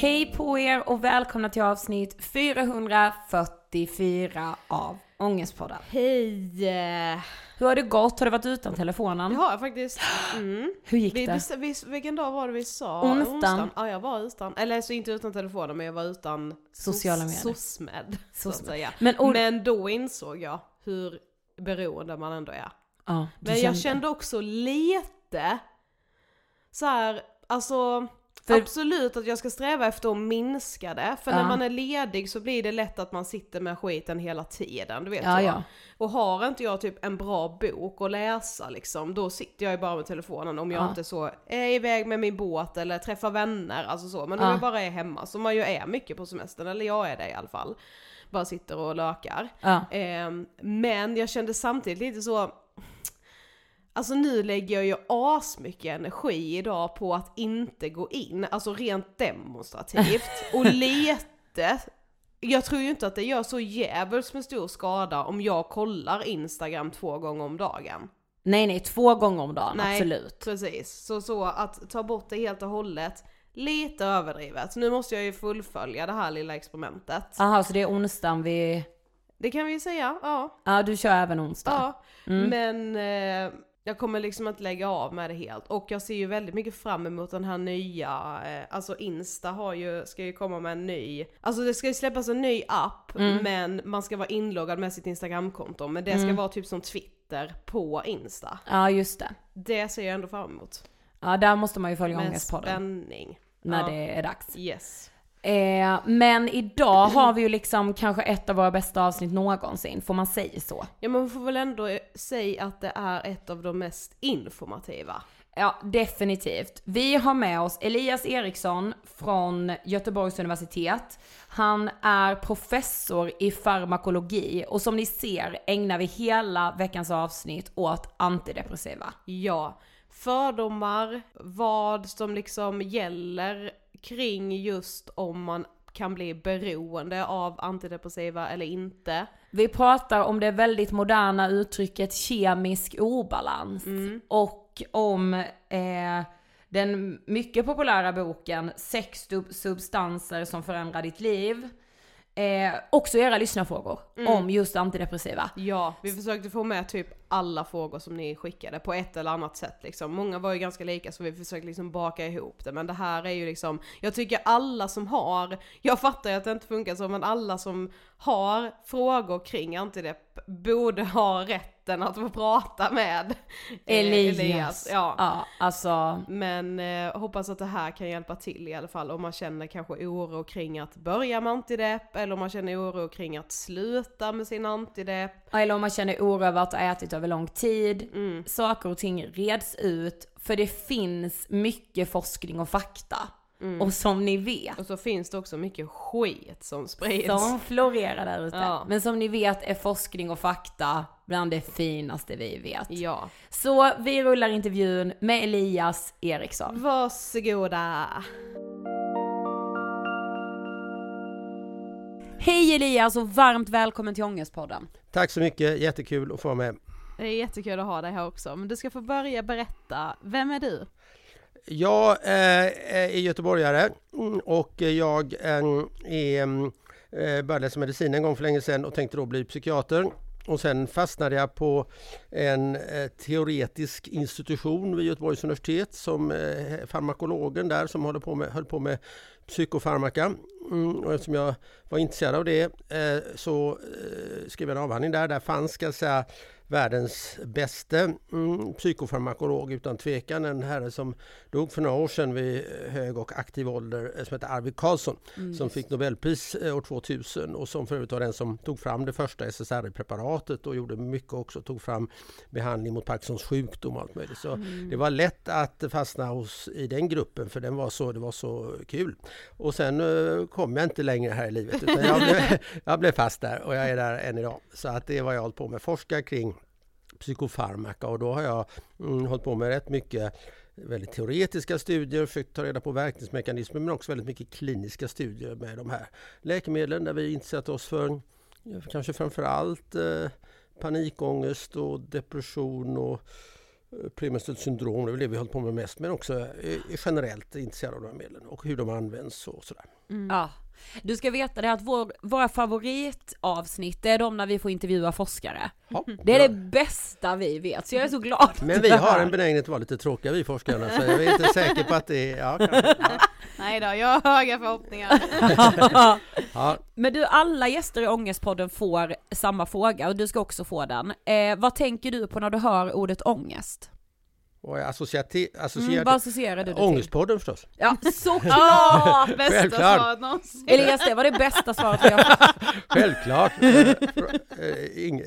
Hej på er och välkomna till avsnitt 444 av Ångestpodden. Hej! Hur har det gått? Har du varit utan telefonen? Det har jag faktiskt. Mm. Hur gick Vi, det? vi, vilken dag var det vi sa? Onsdagen. Ja, jag var utan, eller så inte utan telefonen men jag var utan Sociala medier. SOSMED. SOSMED. Men, och, Men då insåg jag hur beroende man ändå är. ja, Men jag kände också lite så här, alltså För- absolut att jag ska sträva efter att minska det. För när Ja. man är ledig så blir det lätt att man sitter med skiten hela tiden, du vet Ja, ja. Och har inte jag typ en bra bok att läsa liksom, då sitter jag ju bara med telefonen om jag Ja. inte så är iväg med min båt eller träffar vänner, alltså så. Men om Ja. jag bara är hemma, som man ju är mycket på semestern, eller jag är det i alla fall. Bara sitter och lökar. Ehm, men jag kände samtidigt lite så, alltså nu lägger jag ju asmycket energi idag på att inte gå in, alltså rent demonstrativt, och lite jag tror ju inte att det gör så jävligt med stor skada om jag kollar Instagram två gånger om dagen. Nej, nej, två gånger om dagen, Nej. absolut. Precis, så så att ta bort det helt och hållet, lite överdrivet. Nu måste jag ju fullfölja det här lilla experimentet. Jaha, så det är onsdagen vi... Det kan vi ju säga, ja. Ja, du kör även onsdag? Ja, Mm. men eh, jag kommer liksom inte lägga av med det helt. Och jag ser ju väldigt mycket fram emot den här nya, eh, alltså Insta har ju, ska ju komma med en ny, alltså det ska ju släppas en ny app, Mm. men man ska vara inloggad med sitt Instagramkonto. Men det ska vara typ som Twitter på Insta. Ja, just det. Det ser jag ändå fram emot. Ja, där måste man ju följa Med Ångestpodden spänning. när Ja. det är dags. Yes. Eh, men idag har vi ju liksom kanske ett av våra bästa avsnitt någonsin, får man säga så? Ja men man får väl ändå säga att det är ett av de mest informativa. Ja, definitivt. Vi har med oss Elias Eriksson från Göteborgs universitet. Han är professor i farmakologi och som ni ser ägnar vi hela veckans avsnitt åt antidepressiva. Ja, fördomar, vad som liksom gäller kring just om man kan bli beroende av antidepressiva eller inte. Vi pratar om det väldigt moderna uttrycket kemisk obalans och om eh, den mycket populära boken Sex sub- substanser som förändrar ditt liv. Eh, också era lyssnarfrågor om just antidepressiva. Ja, vi försökte få med typ alla frågor som ni skickade på ett eller annat sätt liksom. Många var ju ganska lika så vi försökte liksom baka ihop det. Men det här är ju liksom, jag tycker alla som har, jag fattar ju att det inte funkar så, men alla som har frågor kring antidepp borde ha rätten att få prata med eh, Elias. Ja. ja, alltså. Men eh, hoppas att det här kan hjälpa till i alla fall om man känner kanske oro kring att börja med antidepp eller om man känner oro kring att sluta med sin antidepp. Eller om man känner oro över att ha ätit över lång tid. Mm. Saker och ting reds ut, för det finns mycket forskning och fakta. Mm. Och som ni vet, Och så finns det också mycket skit som sprids. som florerar där ute. Ja. Men som ni vet är forskning och fakta bland det finaste vi vet. Ja. Så vi rullar intervjun med Elias Eriksson. Varsågoda. Hej Elias och varmt välkommen till Ångestpodden. Tack så mycket, jättekul att få vara med. Det är jättekul att ha dig här också. Men du ska få börja berätta, vem är du? Jag eh, är göteborgare och jag eh, är mm, eh, började läsa medicin en gång för länge sedan och tänkte då bli psykiater. Och sen fastnade jag på en eh, teoretisk institution vid Göteborgs universitet som eh, farmakologen där som höll på med, höll på med psykofarmaka. Mm, och eftersom jag var intresserad av det eh, så eh, skrev jag en avhandling där. Där fanns ska jag säga, världens bästa mm, psykofarmakolog utan tvekan. En herre som dog för några år sedan vid hög och aktiv ålder eh, som heter Arvid Carlsson mm. som fick Nobelpris eh, år 2000 och som för övrigt var den som tog fram det första SSRI-preparatet och gjorde mycket också, tog fram behandling mot Parkinsons sjukdom och allt möjligt. Så mm. det var lätt att fastna hos, i den gruppen för den var så, det var så kul. Och sen uh, kom jag inte längre här i livet utan jag blev, jag blev fast där och jag är där än idag. Så att det är vad jag har hållit på med, forska kring psykofarmaka och då har jag mm, hållit på med rätt mycket väldigt teoretiska studier, försökt ta reda på verkningsmekanismer men också väldigt mycket kliniska studier med de här läkemedlen där vi intresserat oss för kanske framförallt eh, panikångest och depression och eh, premenstruellt syndrom, det är det vi hållit på med mest men också eh, generellt intresserade av de här medlen och hur de används och sådär. Mm. Ja. Du ska veta det att vår, våra favoritavsnitt är de när vi får intervjua forskare. Ja, det är det bästa vi vet, så jag är så glad. Men vi har en benägenhet att vara lite tråkiga vi forskarna, så jag är inte säker på att det är... Ja, Nej då, jag har höga förhoppningar. ja. Men du, alla gäster i Ångestpodden får samma fråga och du ska också få den. Eh, vad tänker du på när du hör ordet ångest? Och associati associerad mm, vad associerar du Ångestpodden förstås. Ja, såklart! bästa svaret någonsin. Elias, det var det bästa svaret vi har fått. Självklart!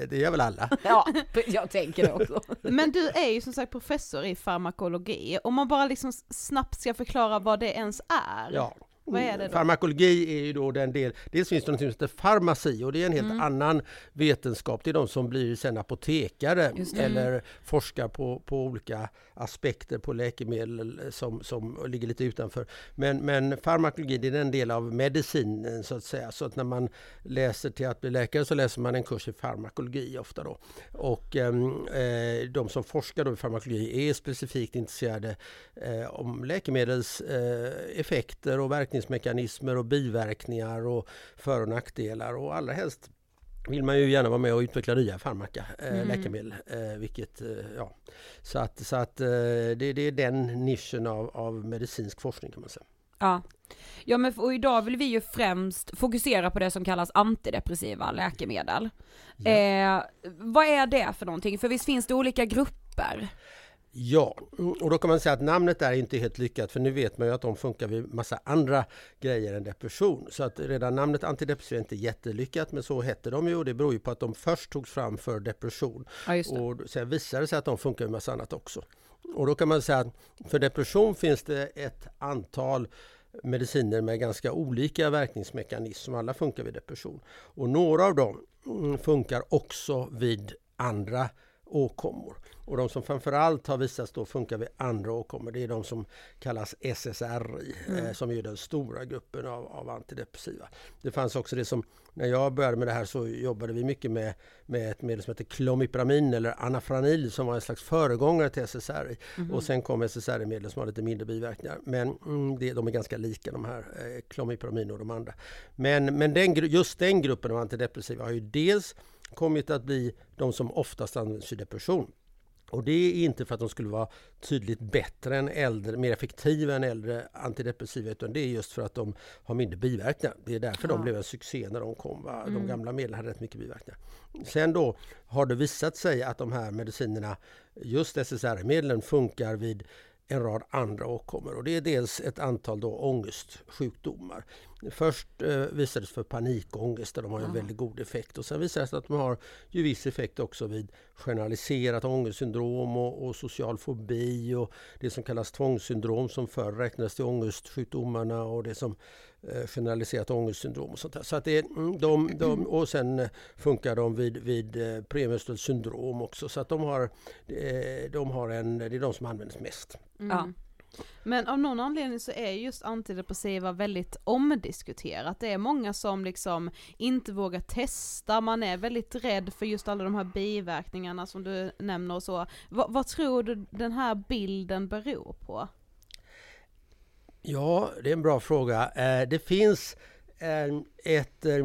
det gör väl alla. Ja, jag tänker det också. Men du är ju som sagt professor i farmakologi. Om man bara liksom snabbt ska förklara vad det ens är. Ja. Vad är det då? Farmakologi är ju då den del, dels finns det något som heter farmaci och det är en helt mm. annan vetenskap. Det är de som blir sen apotekare eller forskar på, på olika aspekter på läkemedel som, som ligger lite utanför. Men, men farmakologi det är den del av medicinen så att säga. Så att när man läser till att bli läkare så läser man en kurs i farmakologi ofta då. Och ehm, eh, de som forskar då i farmakologi är specifikt intresserade eh, om läkemedels eh, effekter och verkningsmekanismer och biverkningar och för och nackdelar och allra helst vill man ju gärna vara med och utveckla nya farmaka, eh, mm. läkemedel. Eh, vilket, eh, ja. Så att, så att det, det, är den nischen av, av medicinsk forskning kan man säga. Ja. Ja men och idag vill vi ju främst fokusera på det som kallas antidepressiva läkemedel. Ja. Eh, vad är det för någonting? För visst finns det olika grupper? Ja, och då kan man säga att namnet är inte helt lyckat för nu vet man ju att de funkar vid massa andra grejer än depression. Så att redan namnet antidepressiva är inte jättelyckat men så hette de ju och det beror ju på att de först togs fram för depression. Ja, och sen visade det sig att de funkar vid massa annat också. Och då kan man säga att för depression finns det ett antal mediciner med ganska olika verkningsmekanism som alla funkar vid depression. Och några av dem mm, funkar också vid andra åkommor. Och de som framförallt har visats då funka vid andra åkommor det är de som kallas SSRI mm. eh, som är den stora gruppen av, av, antidepressiva. Det fanns också det som, när jag började med det här så jobbade vi mycket med, med ett medel som heter klomipramin eller anafranil som var en slags föregångare till SSRI. Mm. Och sen kom SSRI-medel som har lite mindre biverkningar. Men mm, det, de är ganska lika de här, eh, klomipramin och de andra. Men, men den, just den gruppen av antidepressiva har ju dels kommit att bli de som oftast används vid depression. Och det är inte för att de skulle vara tydligt bättre än äldre, mer effektiva än äldre antidepressiva utan det är just för att de har mindre biverkningar. Det är därför ja. de blev en succé när de kom. Va? De mm. gamla medlen hade rätt mycket biverkningar. Sen då har det visat sig att de här medicinerna, just SSRI-medlen, funkar vid en rad andra åkommor och det är dels ett antal då ångestsjukdomar. Först eh, visades för panikångest där de har en väldigt god effekt och sen visade det sig att de har ju viss effekt också vid generaliserat ångestsyndrom och, och social fobi och det som kallas tvångssyndrom som förr räknades till ångestsjukdomarna och det som eh, generaliserat ångestsyndrom och sånt där. Så att det, mm, de, de, och sen funkar de vid, vid eh, syndrom också så att de har, eh, de har en, det är de som används mest. Mm. Ja. Men av någon anledning så är just antidepressiva väldigt omdiskuterat. Det är många som liksom inte vågar testa, man är väldigt rädd för just alla de här biverkningarna som du nämner och så. V vad tror du den här bilden beror på? Ja, det är en bra fråga. Eh, det finns eh, ett, eh, eh,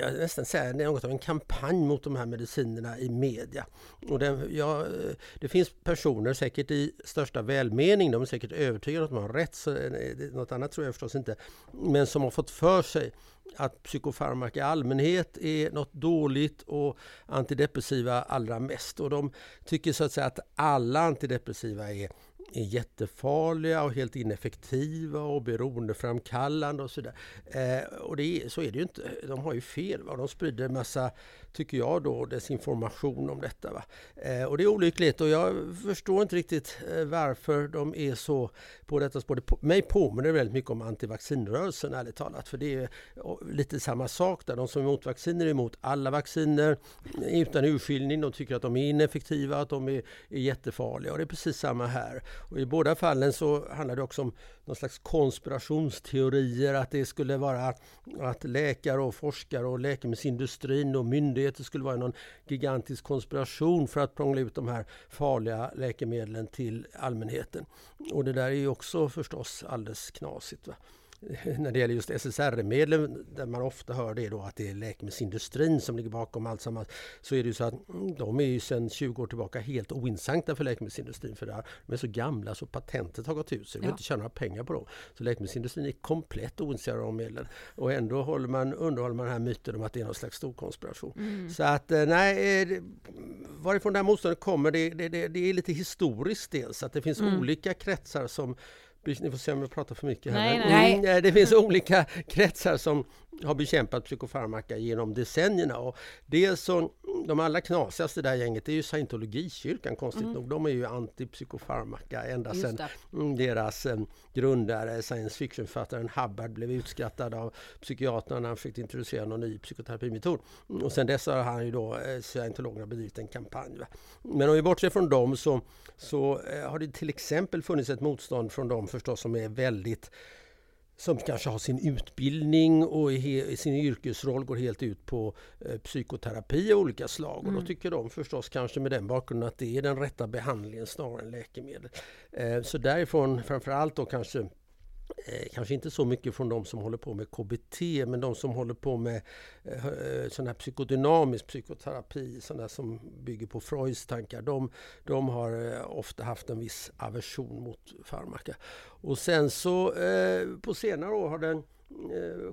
jag nästan säga det är något av en kampanj mot de här medicinerna i media. Och det, ja, eh, det finns personer, säkert i största välmening, de är säkert övertygade om att de har rätt, så, något annat tror jag förstås inte, men som har fått för sig att psykofarmaka i allmänhet är något dåligt och antidepressiva allra mest. Och de tycker så att säga att alla antidepressiva är är jättefarliga och helt ineffektiva och beroendeframkallande och sådär. Eh, och det är, så är det ju inte. De har ju fel. Va? De sprider en massa tycker jag då, desinformation om detta. Va? Eh, och det är olyckligt och jag förstår inte riktigt eh, varför de är så på detta spår. På, mig påminner det väldigt mycket om antivaccinrörelsen ärligt talat. För det är lite samma sak där. De som är emot vacciner är emot alla vacciner utan urskiljning. De tycker att de är ineffektiva, att de är, är jättefarliga. Och det är precis samma här. Och I båda fallen så handlar det också om någon slags konspirationsteorier att det skulle vara att läkare och forskare och läkemedelsindustrin och myndigheter skulle vara någon gigantisk konspiration för att prångla ut de här farliga läkemedlen till allmänheten. Och det där är ju också förstås alldeles knasigt. Va? när det gäller just SSRI-medlen, där man ofta hör det då att det är läkemedelsindustrin som ligger bakom allt sammans, så är det ju så att mm, de är ju sedan 20 år tillbaka helt ointressanta för läkemedelsindustrin för. De är så gamla så patentet har gått ut så de ja. inte tjäna några pengar på dem. Så läkemedelsindustrin är komplett ointresserad av medlen. Och ändå håller man, underhåller man den här myten om att det är någon slags stor konspiration. Mm. Så att eh, nej, eh, varifrån det här motståndet kommer, det, det, det, det är lite historiskt dels, att det finns mm. olika kretsar som ni får se om jag pratar för mycket här. Nej, nej. Det finns olika kretsar som har bekämpat psykofarmaka genom decennierna. Och det som de allra knasigaste där gänget är ju scientologikyrkan konstigt mm. nog. De är ju antipsykofarmaka ända sedan deras eh, grundare, science fiction-författaren Hubbard blev utskrattad av psykiaterna när han försökte introducera någon ny psykoterapimetod. Och sen dess har han ju då, eh, scientologerna bedrivit en kampanj. Va? Men om vi bortser från dem så, så eh, har det till exempel funnits ett motstånd från dem förstås som är väldigt som kanske har sin utbildning och i sin yrkesroll går helt ut på eh, psykoterapi av olika slag. Mm. Och då mm. tycker de förstås kanske med den bakgrunden att det är den rätta behandlingen snarare än läkemedel. Eh, så därifrån framförallt då kanske Eh, kanske inte så mycket från de som håller på med KBT men de som håller på med eh, sån här psykodynamisk psykoterapi, sån där som bygger på Freuds tankar. De, de har eh, ofta haft en viss aversion mot farmaka. Och sen så eh, på senare år har den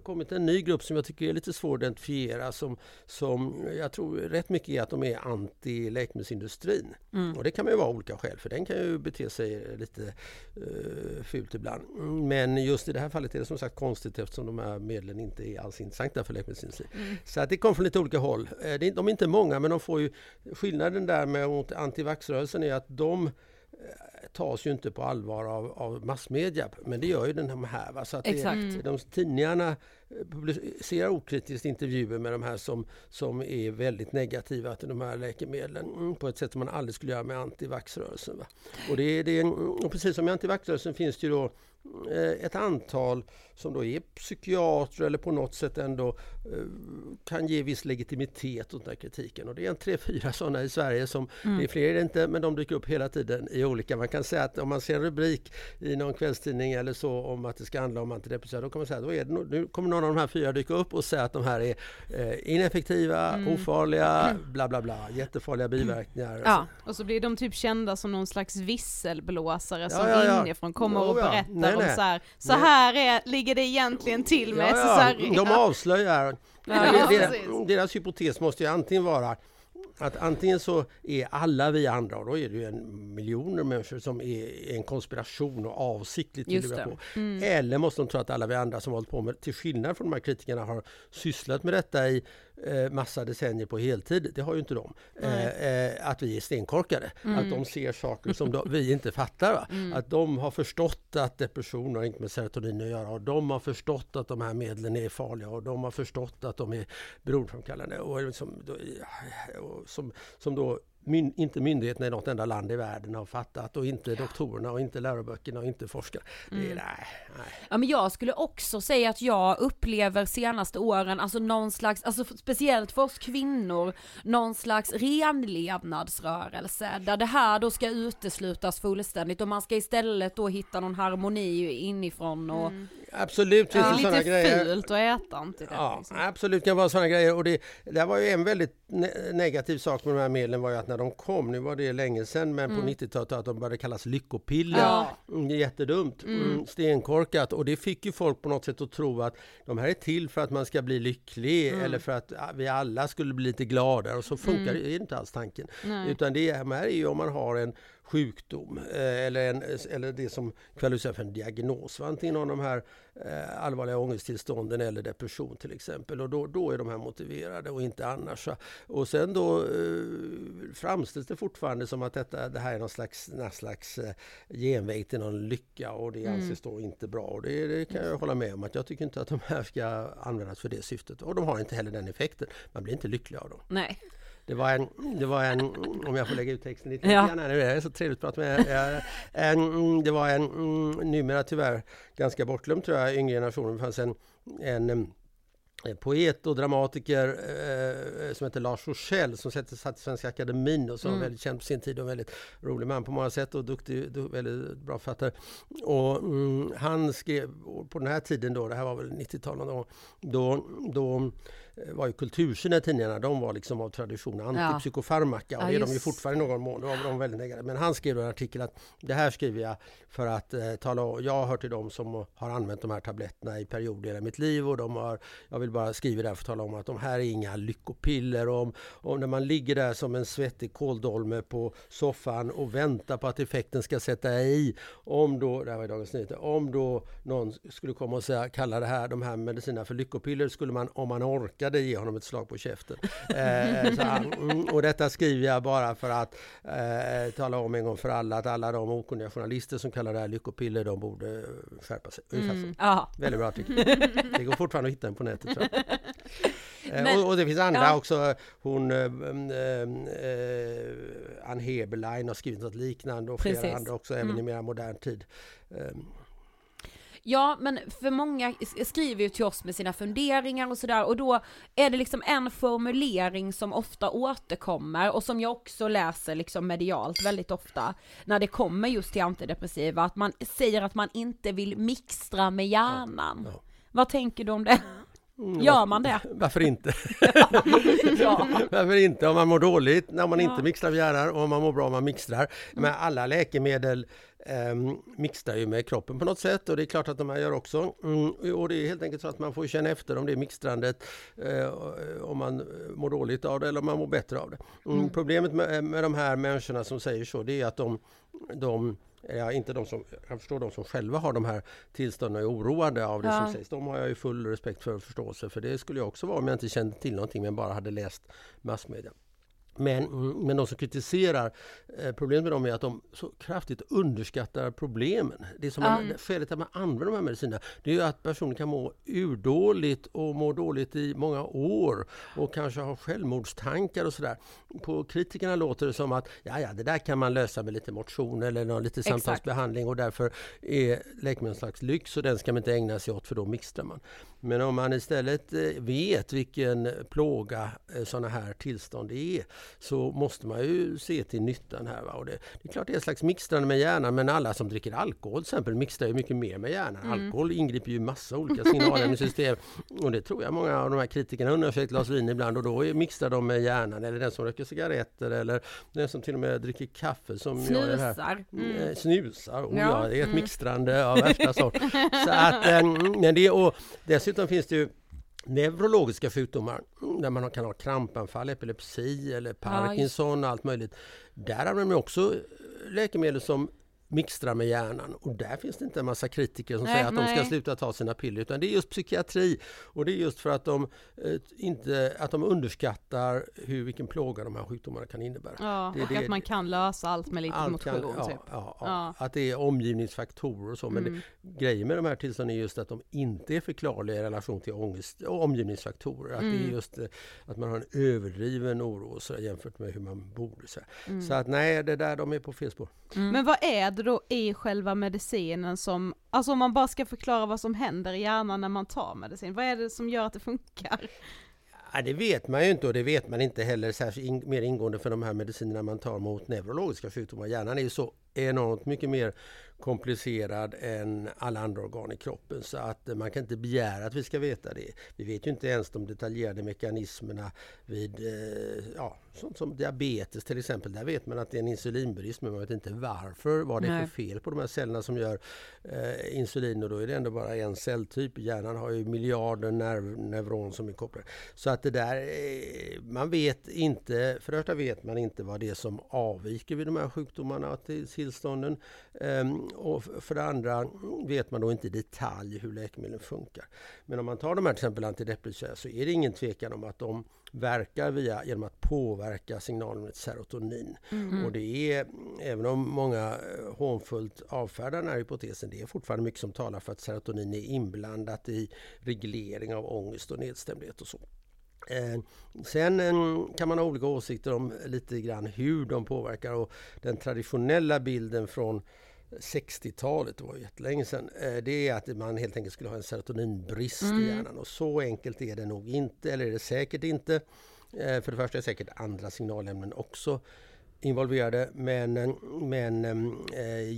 kommit en ny grupp som jag tycker är lite svår att identifiera som, som jag tror rätt mycket är att de är anti läkemedelsindustrin. Mm. Och det kan man ju vara av olika skäl för den kan ju bete sig lite uh, fult ibland. Men just i det här fallet är det som sagt konstigt eftersom de här medlen inte är alls intressanta för läkemedelsindustrin. Mm. Så att det kommer från lite olika håll. De är inte många men de får ju skillnaden där med mot antivaxrörelsen är att de tas ju inte på allvar av, av massmedia, men det gör ju den här. Va? Så att Exakt. Det, de tidningarna eh, publicerar okritiskt intervjuer med de här som, som är väldigt negativa till de här läkemedlen mm, på ett sätt som man aldrig skulle göra med antivaxrörelsen. Va? Och, det, det, och precis som i antivaxrörelsen finns det ju då ett antal som då är psykiatrer eller på något sätt ändå eh, kan ge viss legitimitet åt den här kritiken. Och det är en tre, fyra sådana i Sverige som, mm. det är fler är det inte, men de dyker upp hela tiden i olika. Man kan säga att om man ser en rubrik i någon kvällstidning eller så om att det ska handla om antidepressiva, då kan man säga att nu kommer någon av de här fyra dyka upp och säga att de här är eh, ineffektiva, mm. ofarliga, bla bla bla, jättefarliga biverkningar. Ja, och så blir de typ kända som någon slags visselblåsare som ja, ja, inifrån kommer och berättar nej, nej. så här, så här är, ligger det egentligen till med ja, SSRI. Ja, de avslöjar. Ja, deras, deras hypotes måste ju antingen vara att antingen så är alla vi andra, och då är det ju en miljoner människor som är en konspiration och avsiktligt vill på. Mm. Eller måste de tro att alla vi andra som hållit på med, till skillnad från de här kritikerna, har sysslat med detta i massa decennier på heltid. Det har ju inte de. Eh, eh, att vi är stenkorkade. Mm. Att de ser saker som de, vi inte fattar. Mm. Att de har förstått att depression har inte med serotonin att göra och de har förstått att de här medlen är farliga och de har förstått att de är beroendeframkallande. Och, liksom, och som, som då Myn, inte myndigheterna i något enda land i världen har fattat och inte doktorerna och inte läroböckerna och inte forskarna. Mm. nej, nej. Ja men jag skulle också säga att jag upplever senaste åren, alltså någon slags, alltså speciellt för oss kvinnor, någon slags renlevnadsrörelse där det här då ska uteslutas fullständigt och man ska istället då hitta någon harmoni inifrån och mm. Absolut finns Det det är lite grejer. fult att äta antidepp. Ja, liksom. absolut kan vara sådana grejer. Och det, det var ju en väldigt ne- negativ sak med de här medlen var ju att när de kom, nu var det länge sedan, men på 90-talet att de började kallas lyckopiller. Ja. Mm, det jättedumt, mm. stenkorkat och det fick ju folk på något sätt att tro att de här är till för att man ska bli lycklig eller för att ah, vi alla skulle bli lite gladare och så funkar det är inte alls tanken. Utan det här är ju om man har en sjukdom eh, eller, en, eller det som kvalificerar för en diagnos. Va? Antingen av de här eh, allvarliga ångesttillstånden eller depression till exempel. Och då, då är de här motiverade och inte annars. Och sen då eh, framställs det fortfarande som att detta, det här är någon slags, någon slags genväg till någon lycka och det anses då inte bra. Och det, det kan jag hålla med om att jag tycker inte att de här ska användas för det syftet. Och de har inte heller den effekten. Man blir inte lycklig av dem. Nej. Det var en, det var en, om jag får lägga ut texten lite Ja. grann nu, det är så trevligt att prata med. En, det var en, mm, numera tyvärr ganska bortglömd tror jag, yngre generationen, det fanns en, en em, en poet och dramatiker eh, som heter Lars Rochelle som satt, satt i Svenska Akademin och som var väldigt känd på sin tid och en väldigt rolig man på många sätt och duktig, du, väldigt bra författare. Och mm, han skrev på den här tiden då, det här var väl 90-talet då, då, då eh, var ju kultursynen i tidningarna, de var liksom av tradition. Antipsykofarmaka och Ja, det är de ju fortfarande i någon mån, då var de väldigt negativa. Men han skrev en artikel att det här skriver jag för att eh, tala om, jag hör till dem som har använt de här tabletterna i perioder i mitt liv och de har, jag vill bara skriva det här för att tala om att de här är inga lyckopiller. Och om, om när man ligger där som en svettig kåldolme på soffan och väntar på att effekten ska sätta i, om då, det här var i Dagens Nyheter, om då någon skulle komma och säga, kalla det här, de här medicinerna för lyckopiller skulle man, om man orkade, ge honom ett slag på käften. Eh, han, mm, och detta skriver jag bara för att eh, tala om en gång för alla att alla de okunniga journalister som kallar det här lyckopiller, de borde skärpa sig. Ja. Väldigt bra artikel. Det går fortfarande att hitta den på nätet. Eh, Men- och, och det finns andra ja. också. Hon, eh, eh, Ann Heberlein har skrivit något liknande och flera Precis. andra också, även Mm. i mer modern tid. Eh, Ja, men för många skriver ju till oss med sina funderingar och sådär och då är det liksom en formulering som ofta återkommer och som jag också läser liksom medialt väldigt ofta när det kommer just till antidepressiva, att man säger att man inte vill mixtra med hjärnan. ja. Vad tänker du om det? Mm, Gör man det? Varför inte? ja. Varför inte? Om man mår dåligt när man Ja. inte mixtrar hjärnan och om man mår bra om man mixtrar. Men alla läkemedel um, mixtrar ju med kroppen på något sätt och det är klart att de här gör också. Mm, och det är helt enkelt så att man får känna efter om det är mixtrandet, eh, om man mår dåligt av det eller om man mår bättre av det. Mm, Problemet med, med de här människorna som säger så, det är att de, de Ja, inte de som, jag förstår de som själva har de här tillstånden och är oroade av det Ja. som sägs. De har jag ju full respekt för och förståelse för. Det skulle jag också vara om jag inte kände till någonting men bara hade läst massmedia. Men, mm, men de som kritiserar, eh, problemet med dem är att de så kraftigt underskattar problemen. Det som man, skälet till att man använder de här medicinerna, det är att personen kan må urdåligt och må dåligt i många år och kanske ha självmordstankar och sådär. På kritikerna låter det som att ja, ja, det där kan man lösa med lite motion eller någon, lite samtalsbehandling och därför är läkemedel en slags lyx och den ska man inte ägna sig åt för då mixtrar man. Men om man istället eh, vet vilken plåga sådana här tillstånd är så måste man ju se till nyttan här. Va? Och det, det är klart det är en slags mixtrande med hjärnan men alla som dricker alkohol till exempel mixtrar ju mycket mer med hjärnan. Alkohol ingriper ju massa olika signalämnessystem och det tror jag många av de här kritikerna undersökt ett glas vin ibland och då mixtrar de med hjärnan eller den som röker cigaretter eller den som till och med dricker kaffe som jag gör här. Snusar. Eh, Snusar, oh, Ja, ja, det är ett mm. mixtrande av värsta sort. Så att, eh, men det, och dessutom finns det ju neurologiska sjukdomar där man kan ha krampanfall, epilepsi eller Parkinson och allt möjligt. Där använder man också läkemedel som mixtrar med hjärnan och där finns det inte en massa kritiker som Nej, säger att de ska nej. sluta ta sina piller utan det är just psykiatri och det är just för att de, eh, inte, att de underskattar hur, vilken plåga de här sjukdomarna kan innebära. Ja, Det och det- att man kan lösa allt med lite Allt motion kan- ja, typ. ja, ja. Att det är omgivningsfaktorer och så. Men Mm. det, grejen med de här tillstånden är just att de inte är förklarliga i relation till ångest och omgivningsfaktorer. Att det Mm. är just eh, att man har en överdriven oro så, jämfört med hur man borde. Så, Mm. så att nej, det där de är på fel spår. Men vad är det då i själva medicinen som, alltså om man bara ska förklara vad som händer i hjärnan när man tar medicin, vad är det som gör att det funkar? Ja, det vet man ju inte och det vet man inte heller särskilt in, mer ingående för de här medicinerna man tar mot neurologiska sjukdomar. Hjärnan är ju så enormt mycket mer komplicerad än alla andra organ i kroppen så att man kan inte begära att vi ska veta det. Vi vet ju inte ens de detaljerade mekanismerna vid eh, ja, sånt som diabetes till exempel. Där vet man att det är en insulinbrist men man vet inte varför, vad det är för fel på de här cellerna som gör eh, insulin och då är det ändå bara en celltyp. Hjärnan har ju miljarder nerv, neuron som är kopplade. Så att det där, eh, man vet inte, för det första vet man inte vad det är som avviker vid de här sjukdomarna och tillstånden. Um, och för det andra vet man då inte i detalj hur läkemedlen funkar. Men om man tar de här till exempel antidepressiva så är det ingen tvekan om att de verkar via, genom att påverka signalerna serotonin. Mm. Och det är, även om många eh, hånfullt avfärdar den här hypotesen, det är fortfarande mycket som talar för att serotonin är inblandat i reglering av ångest och nedstämdhet och så. Eh, sen eh, kan man ha olika åsikter om lite grann hur de påverkar och den traditionella bilden från 60-talet, det var jättelänge sedan, eh, det är att man helt enkelt skulle ha en serotoninbrist mm. i hjärnan. Och så enkelt är det nog inte, eller är det säkert inte. För det första är säkert andra signalämnen också involverade. Men, eh, men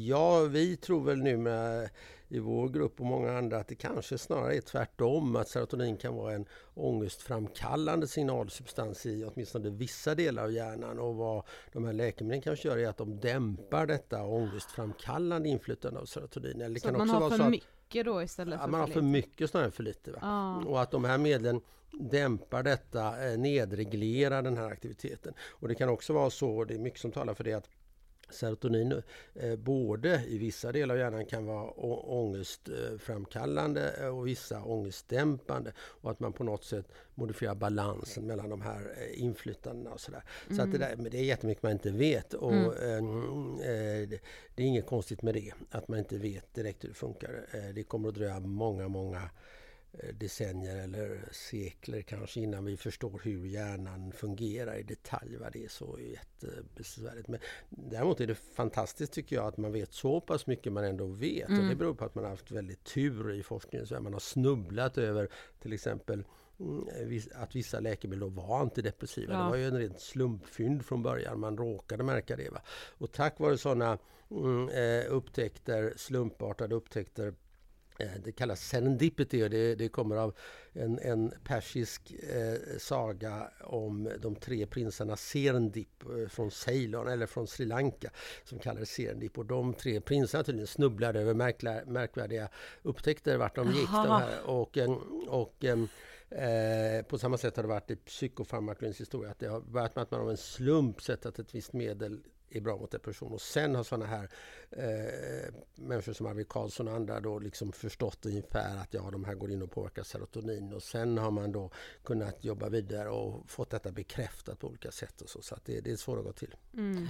ja, vi tror väl nu med i vår grupp och många andra att det kanske snarare är tvärtom. Att serotonin kan vara en ångestframkallande signalsubstans i åtminstone vissa delar av hjärnan. Och vad de här läkemedlen kanske gör är att de dämpar detta ångestframkallande inflytande av serotonin. Eller så kan man också har för mycket då istället för ja, man har för mycket snarare för lite. Ah. Och att de här medlen dämpar detta, eh, nedreglerar den här aktiviteten. Och det kan också vara så, det är mycket som talar för det, att serotonin eh, både i vissa delar av hjärnan kan vara ångestframkallande eh, och vissa ångestdämpande och att man på något sätt modifierar balansen mellan de här eh, inflytandena och sådär. Mm. Så att det, där, det är jättemycket man inte vet och mm. eh, det, det är inget konstigt med det, att man inte vet direkt hur det funkar. Det kommer att dröja många, många decennier eller sekler kanske innan vi förstår hur hjärnan fungerar i detalj. Va? Det är så jättebesvärligt. Men däremot är det fantastiskt tycker jag att man vet så pass mycket man ändå vet. Mm. Och det beror på att man har haft väldigt tur i forskningen. Så man har snubblat över till exempel mm, att vissa läkemedel var antidepressiva. Ja. Det var ju en rent slumpfynd från början. Man råkade märka det. Va? Och tack vare sådana mm, eh, upptäckter, slumpartade upptäckter Eh, det kallas serendipity och det, det kommer av en, en persisk eh, saga om de tre prinsarna Serendip eh, från Ceylon eller från Sri Lanka som kallades Serendip. Och de tre prinsarna tydligen snubblade över märkla, märkvärdiga upptäckter vart de gick. De här. Och, och eh, på samma sätt har det varit i psykofarmakologins historia. Att det har börjat med att man av en slump sett att ett visst medel är bra mot depression. Och sen har sådana här eh, människor som Arvid Carlsson och andra då liksom förstått ungefär att ja, de här går in och påverkar serotonin. Och sen har man då kunnat jobba vidare och fått detta bekräftat på olika sätt. Och så så att det, det är svårt att gå till. Mm.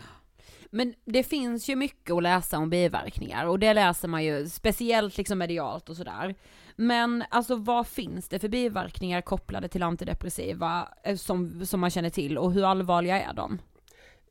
Men det finns ju mycket att läsa om biverkningar och det läser man ju speciellt liksom medialt och sådär. Men alltså vad finns det för biverkningar kopplade till antidepressiva eh, som, som man känner till och hur allvarliga är de?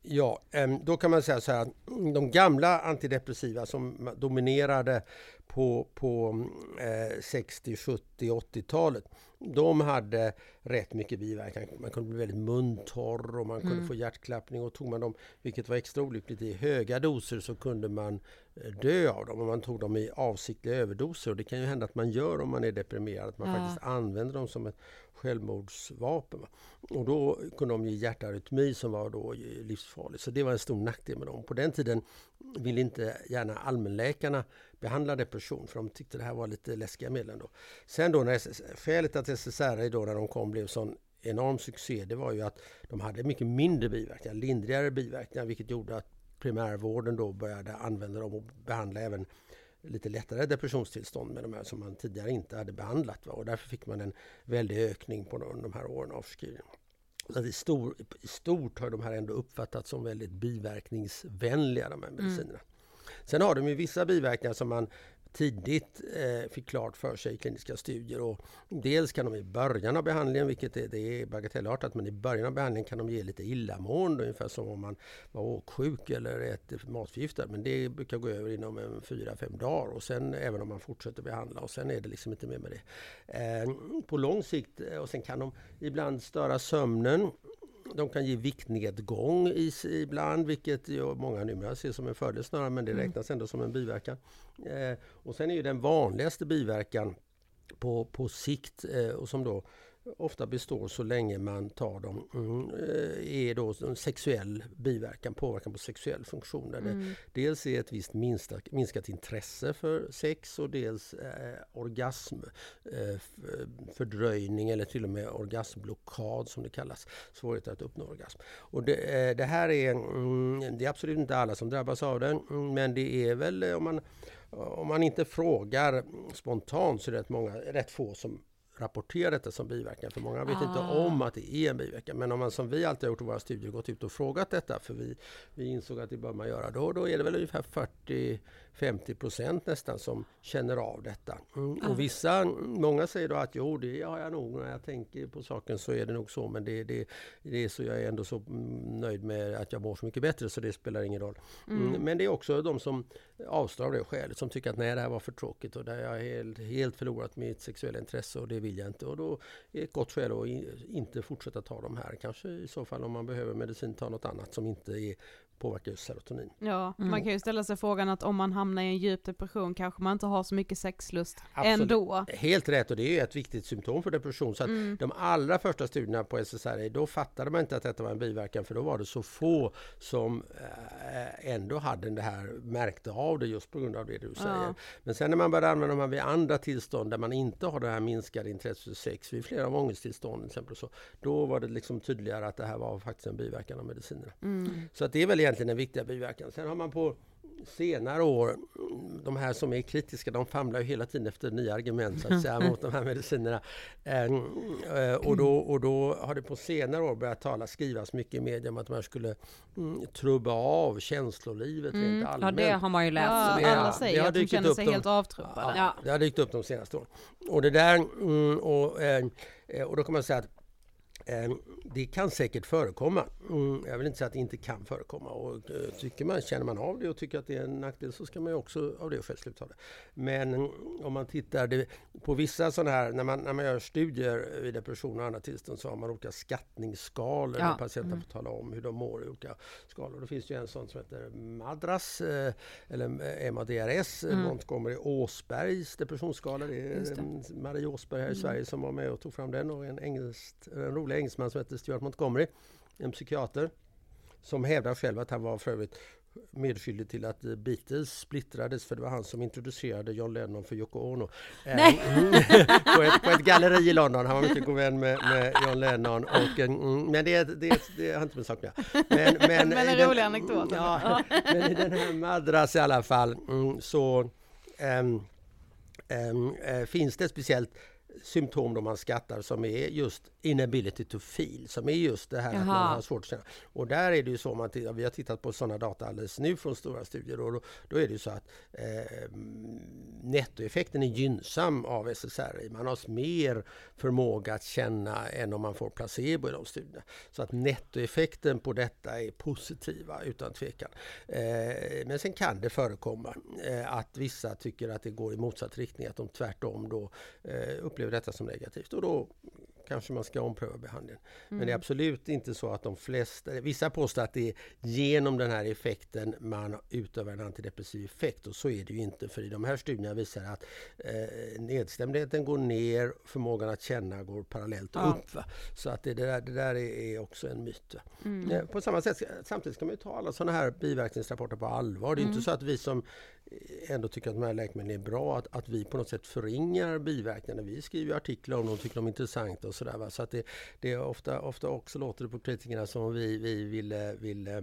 Ja, då kan man säga så här de gamla antidepressiva som dominerade på, på eh, 60, 70, 80-talet de hade rätt mycket biverkningar. Man kunde bli väldigt muntorr och man kunde mm. få hjärtklappning och tog man dem, vilket var extra olyckligt, i höga doser så kunde man eh, dö av dem om man tog dem i avsiktliga överdoser. Och det kan ju hända att man gör om man är deprimerad, att man ja. faktiskt använder dem som ett självmordsvapen. Och då kunde de ge hjärtarytmi som var då livsfarlig. Så det var en stor nackdel med dem. På den tiden ville inte gärna allmänläkarna behandla depression för de tyckte det här var lite läskiga medel. Då. Sen då när skälet att SSRI då när de kom blev sån enorm succé det var ju att de hade mycket mindre biverkningar, lindrigare biverkningar vilket gjorde att primärvården då började använda dem och behandla även lite lättare depressionstillstånd med de här som man tidigare inte hade behandlat. Va? Och därför fick man en väldig ökning på de, de här åren av förskrivning. Så i, stor, I stort har de här ändå uppfattats som väldigt biverkningsvänliga de här mm. medicinerna. Mm. Sen har de ju vissa biverkningar som man tidigt eh, fick klart för sig i kliniska studier. Och dels kan de i början av behandlingen, vilket är, det är bagatellartat, men i början av behandlingen kan de ge lite illamående, ungefär som om man var åksjuk eller äter matförgiftad. Men det brukar gå över inom en fyra, fem dagar och sen även om man fortsätter behandla och sen är det liksom inte mer med det. Eh, på lång sikt, eh, och sen kan de ibland störa sömnen de kan ge viktnedgång i, ibland, vilket många numera ser som en fördel snarare, men det mm. räknas ändå som en biverkan. Eh, och sen är ju den vanligaste biverkan på, på sikt eh, och som då ofta består så länge man tar dem mm, eh, är då en sexuell biverkan, påverkan på sexuell funktion. Där mm. det dels är ett visst minskat, minskat intresse för sex och dels eh, orgasm, eh, fördröjning eller till och med orgasmblockad som det kallas. Svårigheter att uppnå orgasm. Och det, eh, det här är, mm, det är absolut inte alla som drabbas av det mm, men det är väl om man om man inte frågar spontant så är det rätt, många, rätt få som rapportera detta som biverkan. För många vet ah. inte om att det är en biverkan. Men om man som vi alltid har gjort i våra studier gått ut och frågat detta, för vi, vi insåg att det bör man göra, då, då är det väl ungefär 40 50 procent nästan som känner av detta. Mm. Och vissa, många säger då att jo, det har jag nog. När jag tänker på saken så är det nog så. Men det, det, det är så jag är ändå så nöjd med att jag mår så mycket bättre så det spelar ingen roll. Mm. Mm. Men det är också de som avstår av det skälet. Som tycker att nej, det här var för tråkigt och där jag har helt, helt förlorat mitt sexuella intresse och det vill jag inte. Och då är det ett gott skäl att inte fortsätta ta de här. Kanske i så fall om man behöver medicin ta något annat som inte är påverkar just serotonin. Ja, mm. man kan ju ställa sig frågan att om man hamnar i en djup depression kanske man inte har så mycket sexlust Absolut. ändå. Helt rätt och det är ju ett viktigt symptom för depression. Så att mm. de allra första studierna på SSRI då fattade man inte att detta var en biverkan för då var det så få som äh, ändå hade det här, märkte av det just på grund av det du säger. Ja. Men sen när man började använda dem vid andra tillstånd där man inte har det här minskade intresset för sex, vid flera av ångesttillstånd till exempel, så, då var det liksom tydligare att det här var faktiskt en biverkan av medicinerna. Mm. Så att det är väl egentligen den viktiga biverkan. Sen har man på senare år, de här som är kritiska, de famlar ju hela tiden efter nya argument så att säga, mot de här medicinerna. Ehm, eh, och, då, och då har det på senare år börjat talas, skrivas mycket i media om att man skulle mm, trubba av känslolivet mm. rent allmänt. Ja, det har man ju läst. Ja, det, alla säger det att de känner sig de, helt avtrubbade. Ja, det har dykt upp de senaste åren. Och det där, mm, och, eh, och då kan man säga att det kan säkert förekomma. Mm, jag vill inte säga att det inte kan förekomma. Och eh, tycker man, känner man av det och tycker att det är en nackdel så ska man ju också av det skälet sluta det. Men om man tittar på vissa sådana här, när man, när man gör studier vid depression och andra tillstånd så har man olika skattningsskalor ja. där patienten mm. får tala om hur de mår i olika skalor. Då finns det ju en sån som heter Madras eh, eller MADRS, mm. Montgomery Åsbergs depressionsskala. Det är det. Marie Åsberg här i mm. Sverige som var med och tog fram den och en, engelskt, en rolig engelsman som heter Stuart Montgomery, en psykiater som hävdar själv att han var för övrigt medskyldig till att Beatles splittrades för det var han som introducerade John Lennon för Yoko Ono. Eh, Nej. på, ett, på, ett, galleri i London. Han var mycket god vän med, med John Lennon. Och, mm, men det, det, det har inte med saken men, men, men en rolig anekdot. Ja, men i den här Madras i alla fall mm, så um, um, uh, finns det speciellt symptom då man skattar som är just inability to feel, som är just det här Jaha. att man har svårt att känna. Och där är det ju så, man vi har tittat på sådana data alldeles nu från stora studier och då, då är det ju så att eh, nettoeffekten är gynnsam av SSRI. Man har mer förmåga att känna än om man får placebo i de studierna. Så att nettoeffekten på detta är positiva utan tvekan. Eh, men sen kan det förekomma eh, att vissa tycker att det går i motsatt riktning, att de tvärtom då eh, upplever detta som negativt och då kanske man ska ompröva behandlingen. Mm. Men det är mm. absolut inte så att de flesta, vissa påstår att det är genom den här effekten man utövar en antidepressiv effekt och så är det ju inte för i de här studierna visar att eh, nedstämdheten går ner, förmågan att känna går parallellt ja. upp. Va? Så att det, det, där, det där är, också en myt. Mm. Eh, på samma sätt, samtidigt ska man ju ta alla sådana här biverkningsrapporter på allvar. Det är mm. inte så att vi som ändå tycker att de här läkemedlen är bra, att, att vi på något sätt förringar biverkningarna. Vi skriver artiklar om dem tycker de är intressanta och sådär. Så att det, det är ofta, ofta också låter det på kritikerna som om vi, vi vill, vill eh,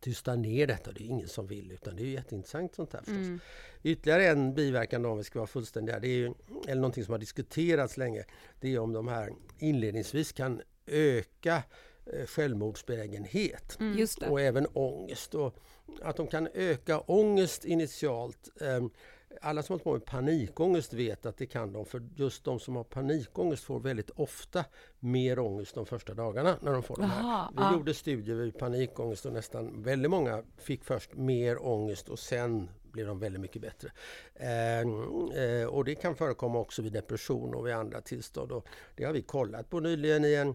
tysta ner detta. Det är ingen som vill utan det är jätteintressant sånt här förstås. Mm. Ytterligare en biverkan då, om vi ska vara fullständiga, det är ju, eller någonting som har diskuterats länge, det är om de här inledningsvis kan öka eh, självmordsbenägenhet mm. och även ångest. Och att de kan öka ångest initialt. Ehm, alla som har på med panikångest vet att det kan de, för just de som har panikångest får väldigt ofta mer ångest de första dagarna när de får det här. Aha, Vi ah. gjorde studier vid panikångest och nästan väldigt många fick först mer ångest och sen blev de väldigt mycket bättre. Eh, och det kan förekomma också vid depression och vid andra tillstånd. Och det har vi kollat på nyligen i en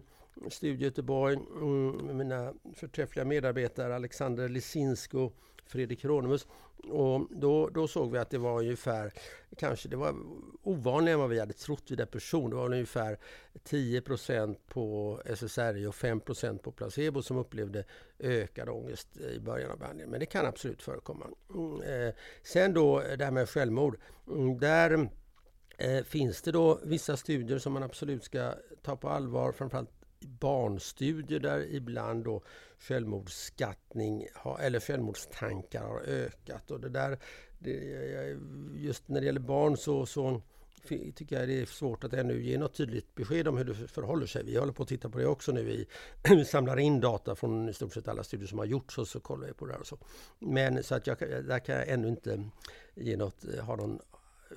studie i Göteborg med mm, mina förträffliga medarbetare Alexander Lisinsko och Fredrik Hieronymus. Och då, då såg vi att det var ungefär, kanske det var ovanligare än vad vi hade trott vid depression. Det var ungefär 10% på SSRI och 5% på placebo som upplevde ökad ångest i början av behandlingen. Men det kan absolut förekomma. Mm, eh, sen då eh, det här med självmord. Mm, där eh, finns det då vissa studier som man absolut ska ta på allvar, framförallt barnstudier där ibland då självmordsskattning har, eller självmordstankar har ökat. Och det där, det, just när det gäller barn så, så tycker jag det är svårt att ännu ge något tydligt besked om hur det förhåller sig. Vi håller på att titta på det också nu. Vi, samlar in data från i stort sett alla studier som har gjorts och så kollar vi på det här och så. Men så att jag, där kan jag ännu inte ge något, ha någon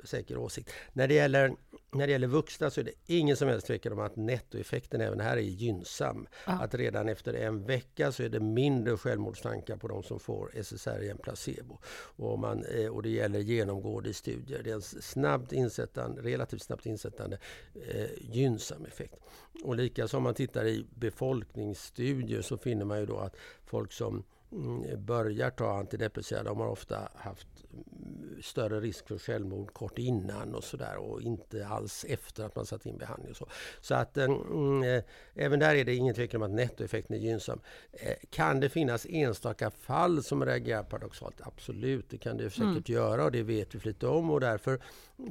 säker åsikt. När det, gäller, när det gäller vuxna så är det ingen som helst tvekan om att nettoeffekten även här är gynnsam. Ja. Att redan efter en vecka så är det mindre självmordstankar på de som får SSRI än placebo. Och, man, eh, och det gäller genomgående studier. Det är en snabbt insättande, relativt snabbt insättande eh, gynnsam effekt. Och likaså om man tittar i befolkningsstudier så finner man ju då att folk som börjar ta antidepressiva, de har ofta haft större risk för självmord kort innan och sådär och inte alls efter att man satt in behandling. Och så så att mm, eh, även där är det ingen tvekan om att nettoeffekten är gynnsam. Eh, kan det finnas enstaka fall som reagerar paradoxalt? Absolut, det kan det säkert mm. göra och det vet vi för lite om och därför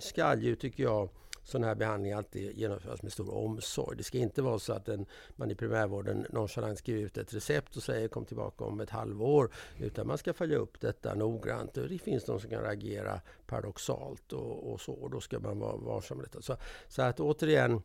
ska ju, tycker jag, sån här behandling alltid genomföras med stor omsorg. Det ska inte vara så att en, man i primärvården nonchalant skriver ut ett recept och säger kom tillbaka om ett halvår. Utan man ska följa upp detta noggrant. Det finns de som kan reagera paradoxalt och, och så. Och då ska man vara varsam med detta. Så, så att återigen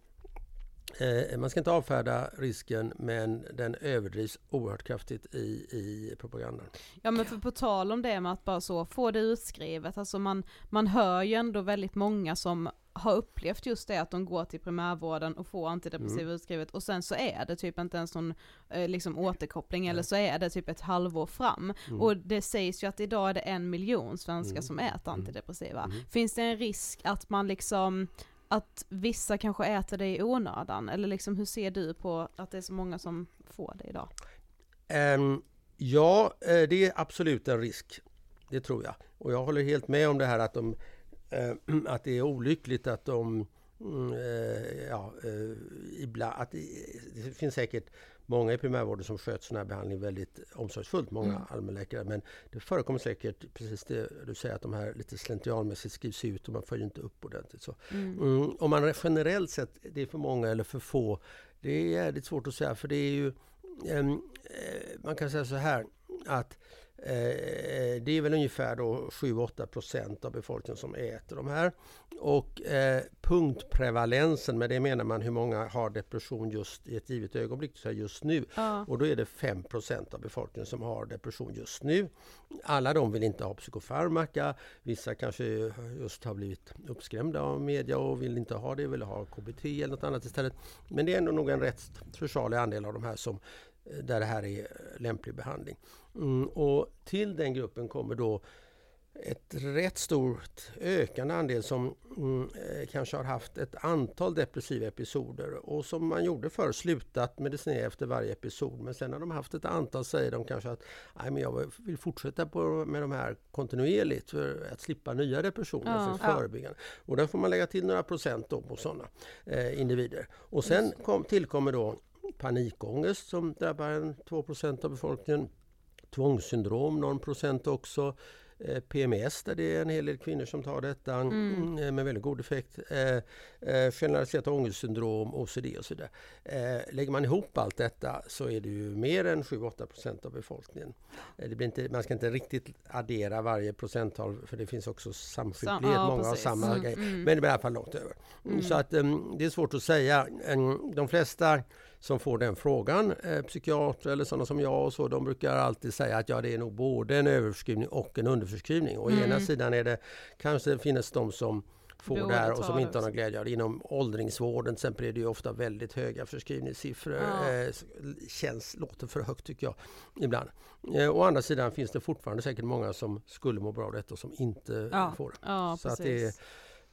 Eh, man ska inte avfärda risken men den överdrivs oerhört kraftigt i, i propagandan. Ja men för på tal om det med att bara så få det utskrivet, alltså man, man hör ju ändå väldigt många som har upplevt just det att de går till primärvården och får antidepressiva mm. utskrivet och sen så är det typ inte ens någon eh, liksom återkoppling mm. eller så är det typ ett halvår fram. Mm. Och det sägs ju att idag är det en miljon svenskar mm. som äter mm. antidepressiva. Mm. Finns det en risk att man liksom att vissa kanske äter det i onödan? Eller liksom hur ser du på att det är så många som får det idag? Um, ja, eh, det är absolut en risk. Det tror jag. Och jag håller helt med om det här att, de, uh, att det är olyckligt att de uh, ja, uh, ibland, att det, det, finns säkert många i primärvården som sköter sån här behandling väldigt omsorgsfullt, många mm. allmänläkare. Men det förekommer säkert precis det du säger att de här lite slentrianmässigt skrivs ut och man följer inte upp ordentligt. Så. Mm. Mm, om man generellt sett det är för många eller för få, det är jävligt svårt att säga för det är ju um, man kan säga så här att Eh, det är väl ungefär 7-8 procent av befolkningen som äter de här. Och eh, punktprevalensen, med det menar man hur många har depression just i ett givet ögonblick, så just nu. Ja. Och då är det 5 procent av befolkningen som har depression just nu. Alla de vill inte ha psykofarmaka. Vissa kanske just har blivit uppskrämda av media och vill inte ha det, vill ha KBT eller något annat istället. Men det är ändå nog en rätt försvarlig andel av de här som där det här är lämplig behandling. Mm, och till den gruppen kommer då ett rätt stort ökande andel som mm, eh, kanske har haft ett antal depressiva episoder och som man gjorde förr slutat medicinera efter varje episod. Men sen när de haft ett antal säger de kanske att Nej, men jag vill fortsätta på, med de här kontinuerligt för att slippa nya depressioner, ja, för förebyggande. Och där får man lägga till några procent då på sådana eh, individer. Och sen kom, tillkommer då panikångest som drabbar en 2% av befolkningen. Tvångssyndrom, någon procent också. Eh, PMS där det är en hel del kvinnor som tar detta mm. Eh, med väldigt god effekt. Eh, eh, generaliserat ångestsyndrom, OCD och så vidare. Eh, lägger man ihop allt detta så är det ju mer än 7-8 av befolkningen. Eh, det blir inte, man ska inte riktigt addera varje procenttal för det finns också samsjuklighet, Sam, ja, många precis. har samma mm, grej. Mm. Men det blir i alla fall långt över. Mm. Så att um, det är svårt att säga. Um, de flesta som får den frågan, eh, psykiater eller sådana som jag och så, de brukar alltid säga att ja, det är nog både en överförskrivning och en underförskrivning. Å mm. ena sidan är det kanske finns de som får det här och som inte har någon glädje av det. Inom åldringsvården till exempel är det ju ofta väldigt höga förskrivningssiffror. Ja. Eh, känns, låter för högt tycker jag ibland. Eh, å andra sidan finns det fortfarande säkert många som skulle må bra av detta och som inte ja. får det. Ja, så precis. att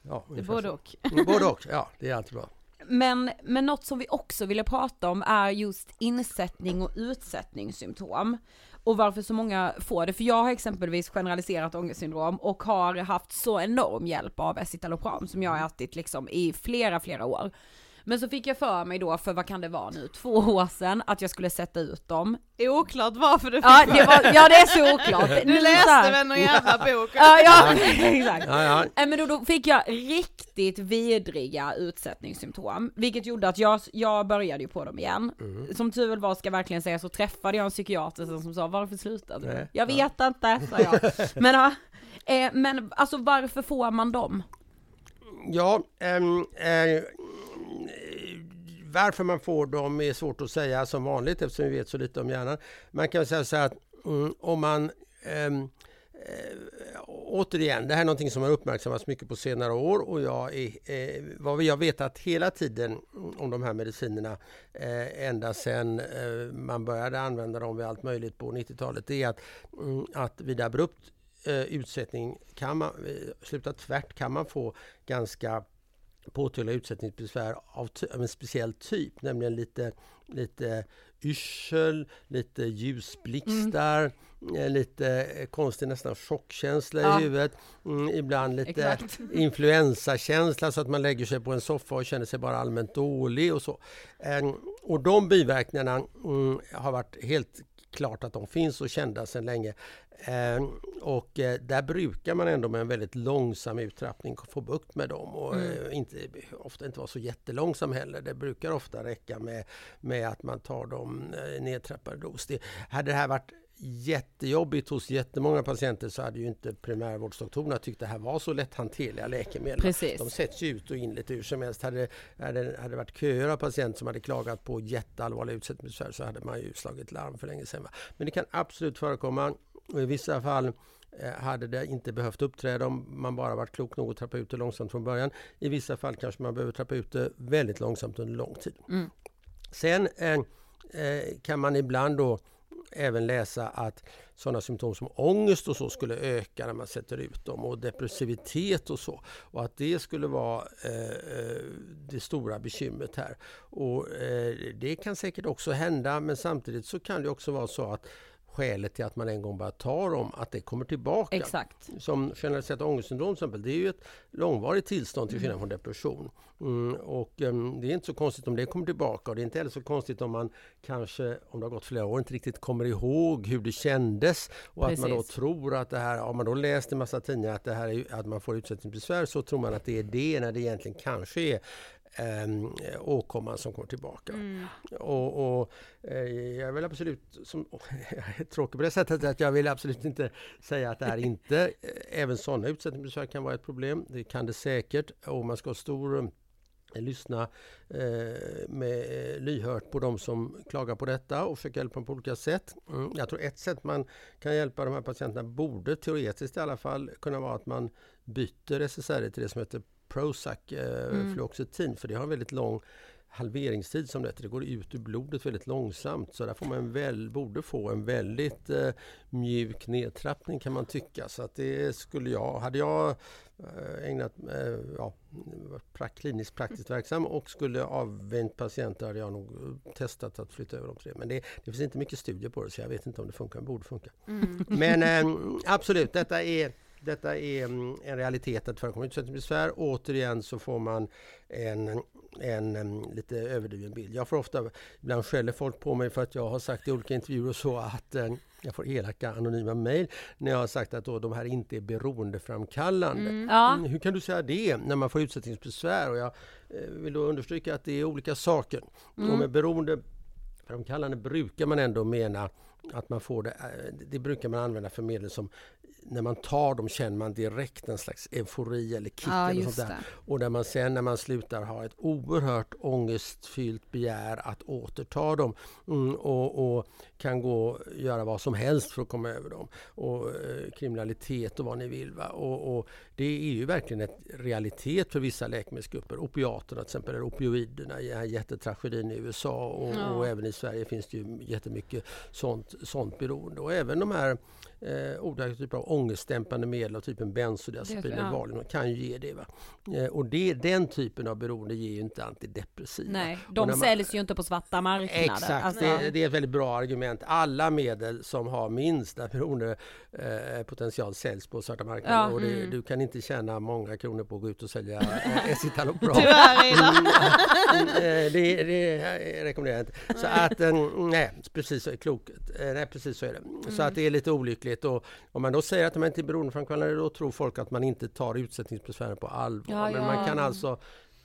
det, ja, det är både och. både och, ja det är alltid bra men, men något som vi också ville prata om är just insättning och utsättningssymptom. Och varför så många får det, för jag har exempelvis generaliserat ångestsyndrom och har haft så enorm hjälp av escitalopram som jag har ätit liksom i flera, flera år. Men så fick jag för mig då för vad kan det vara nu, två år sedan att jag skulle sätta ut dem. Oklart varför du fick Ja för det, var, ja, det är så oklart. Du Nu läste väl någon jävla bok? Ja, ja exakt. Ja, ja. Nej men då, då fick jag riktigt vidriga utsättningssymptom, vilket gjorde att jag, jag började ju på dem igen. Mm. Som tur väl var ska jag verkligen säga så träffade jag en psykiater som- sa varför slutade du? Jag vet inte, sa jag. Men, ja, eh, men alltså varför får man dem? Ja, ehm, eh, varför man får dem är svårt att säga som vanligt eftersom vi vet så lite om hjärnan. Man kan säga så här att mm, om man ehm, eh, återigen, det här är någonting som har uppmärksammats mycket på senare år och jag är, eh, vad vi har vetat hela tiden mm, om de här medicinerna eh, ända sedan eh, man började använda dem vid allt möjligt på 90-talet, det är att, mm, att vid abrupt eh, utsättning kan man, eh, sluta tvärt kan man få ganska påtagliga utsättningsbesvär av, av en speciell typ, nämligen lite, lite yrsel, lite ljusblixtar, eh, lite eh, konstig nästan chockkänsla Ja. i huvudet, mm, ibland lite Exakt. influensakänsla så att man lägger sig på en soffa och känner sig bara allmänt dålig och så. Eh, Och de biverkningarna mm, har varit helt klart att de finns och kända sedan länge. Eh, och eh, där brukar man ändå med en väldigt långsam uttrappning få bukt med dem och eh, inte, ofta inte vara så jättelångsam heller. Det brukar ofta räcka med, med att man tar dem eh, nedtrappade dos. Det, hade det här varit jättejobbigt hos jättemånga patienter så hade ju inte primärvårdsdoktorerna tyckt det här var så lätthanterliga läkemedel. Precis. De sätts ju ut och in lite hur som helst. Hade, hade, hade det varit köer av patienter som hade klagat på jätteallvarliga utsättningsbesvär så hade man ju slagit larm för länge sedan. Va? Men det kan absolut förekomma och i vissa fall eh, hade det inte behövt uppträda om man bara varit klok nog att trappa ut det långsamt från början. I vissa fall kanske man behöver trappa ut det väldigt långsamt under lång tid. Mm. Sen eh, eh, kan man ibland då även läsa att sådana symptom som ångest och så skulle öka när man sätter ut dem och depressivitet och så. Och att det skulle vara eh, eh det stora bekymret här. Och eh, det kan säkert också hända men samtidigt så kan det också vara så att skälet till att man en gång bara tar dem, att det kommer tillbaka. Exakt. Som generaliserat ångestsyndrom till exempel, det är ju ett långvarigt tillstånd till skillnad från depression. Mm, och em, det är inte så konstigt om det kommer tillbaka och det är inte heller så konstigt om man kanske, om det har gått flera år, inte riktigt kommer ihåg hur det kändes och att man då Precis. tror att det här, har man då läst i massa tidningar att det här är, att man får utsättningsbesvär så tror man att det är det när det egentligen kanske är um, åkomman som kommer tillbaka. Och, och eh, jag vill absolut, som, jag är tråkig på det sättet att jag vill absolut inte säga att det här inte, eh, även sådana utsättningsbesvär kan vara ett problem. Det kan det säkert och man ska ha stor eh, lyssna eh, med eh, lyhört på de som klagar på detta och försöka hjälpa dem på olika sätt. Mm. Jag tror ett sätt man kan hjälpa de här patienterna borde teoretiskt i alla fall kunna vara att man byter SSRI till det som heter Prozac, eh, fluoxetin, för det har en väldigt lång halveringstid som det heter. Det går ut ur blodet väldigt långsamt så där får man en väl, borde få en väldigt eh, mjuk nedtrappning kan man tycka. Så att det skulle jag, hade jag eh, ägnat, eh, ja, varit pra- kliniskt praktiskt verksam och skulle avvänt patienter hade jag nog testat att flytta över dem till det. Men det, det finns inte mycket studier på det så jag vet inte om det funkar, det borde funka. Men eh, absolut, detta är detta är mm, en realitet att förekommer utsättningsbesvär. Återigen så får man en, en, mm, lite överdriven bild. Jag får ofta, ibland skäller folk på mig för att jag har sagt i olika intervjuer och så att eh, jag får elaka anonyma mejl när jag har sagt att då, de här inte är beroendeframkallande. Ja. Mm, Hur kan du säga det när man får utsättningsbesvär? Och jag eh, vill då understryka att det är olika saker. Och med beroendeframkallande brukar man ändå mena att man får det, eh, det brukar man använda för medel som när man tar dem känner man direkt en slags eufori eller kick Ja, eller sånt där. Och där man sen när man slutar har ett oerhört ångestfyllt begär att återta dem mm, och, och kan gå göra vad som helst för att komma över dem. Och eh, kriminalitet och vad ni vill. Va? Och, och det är ju verkligen ett realitet för vissa läkemedelsgrupper. Opiaterna till exempel, eller opioiderna i den här jättetragedin i USA och, Ja. och även i Sverige finns det ju jättemycket sånt, sånt beroende. Och även de här eh, olika typer av ångestdämpande medel av typen bensodiazepin Det- ja. Valium kan ju ge det. Va? Eh, och det, den typen av beroende ger ju inte antidepressiva. Nej, de man- säljs ju inte på svarta marknader. Exakt, Alltså, det, det är ett väldigt bra argument. Alla medel som har minsta beroendepotential eh, potential säljs på svarta marknaden. Ja, och det, mm. Du kan inte tjäna många kronor på att gå ut och sälja eh, escitalopram. Tyvärr. Mm, eh, det, det rekommenderar jag inte. Så att, eh, nej, precis så är klokt. Eh, Nej, precis så är det. Så att det är lite olyckligt. Och om man då säger att de inte är beroendeframkallande, då tror folk att man inte tar utsättningsbesvären på allvar. Ja, Men ja. man kan alltså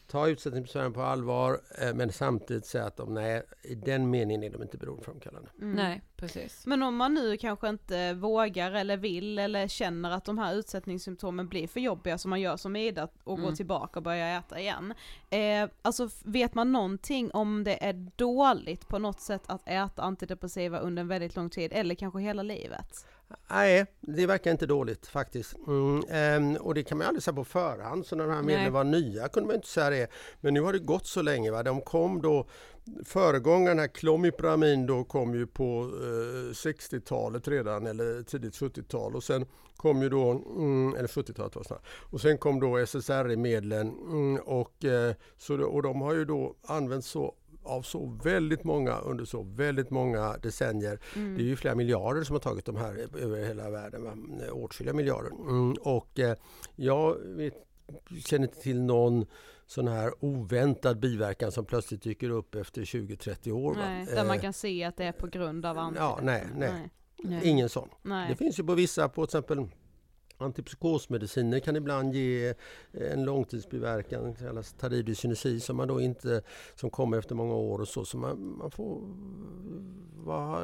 ta utsättningsbesvären på allvar, eh, men samtidigt säga att de, nej, i den meningen är de inte beroendeframkallande. Nej, precis. Men om man nu kanske inte vågar eller vill eller känner att de här utsättningssymptomen blir för jobbiga som man gör som Ida och går Mm. tillbaka och börjar äta igen. Eh, alltså vet man någonting om det är dåligt på något sätt att äta antidepressiva under en väldigt lång tid eller kanske hela livet? Nej, det verkar inte dåligt faktiskt. Mm, ehm, och det kan man ju aldrig säga på förhand, så när de här medlen var nya kunde man inte säga det. Men nu har det gått så länge. Va? De kom då, föregångaren här, Clomipramin då kom ju på eh, 60-talet redan, eller tidigt 70-tal. Och sen kom ju då, mm, eller 70-talet var snart. Och sen kom då SSRI-medlen mm, och, eh, så och de har ju då använts så av så väldigt många under så väldigt många decennier. Det är ju flera miljarder som har tagit de här över hela världen. Va? Åtskilliga miljarder. Mm, och eh, jag vet, känner inte till någon sån här oväntad biverkan som plötsligt dyker upp efter 20-30 år. Nej, där man Eh, kan se att det är på grund av ja, antidepressiva. nej, nej. Nej. Ingen sån. nej. Det finns ju på vissa, på till exempel Antipsykosmediciner kan ibland ge eh, en långtidsbiverkan, kallas tardiv som man då inte, som kommer efter många år och så. Så man, man får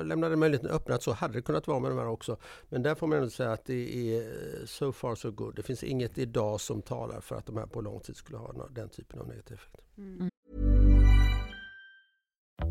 lämna den möjligheten öppen att så hade det kunnat vara med de här också. Men där får man ändå säga att det är so far so good. Det finns inget idag som talar för att de här på lång tid skulle ha den typen av negativ effekt. Mm.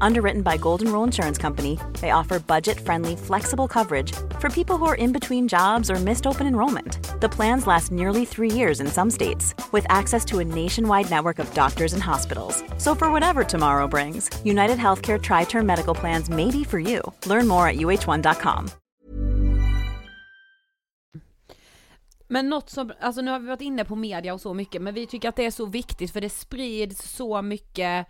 Underwritten by Golden Rule Insurance Company, they offer budget friendly, flexible coverage for people who are in between jobs or missed open enrollment. The plans last nearly three years in some states, with access to a nationwide network of doctors and hospitals. So, for whatever tomorrow brings, United Healthcare Tri Term Medical Plans may be for you. Learn more at uh1.com. Men något som, alltså nu har vi varit inne på media och så mycket, men vi tycker att det är så viktigt för det sprids så mycket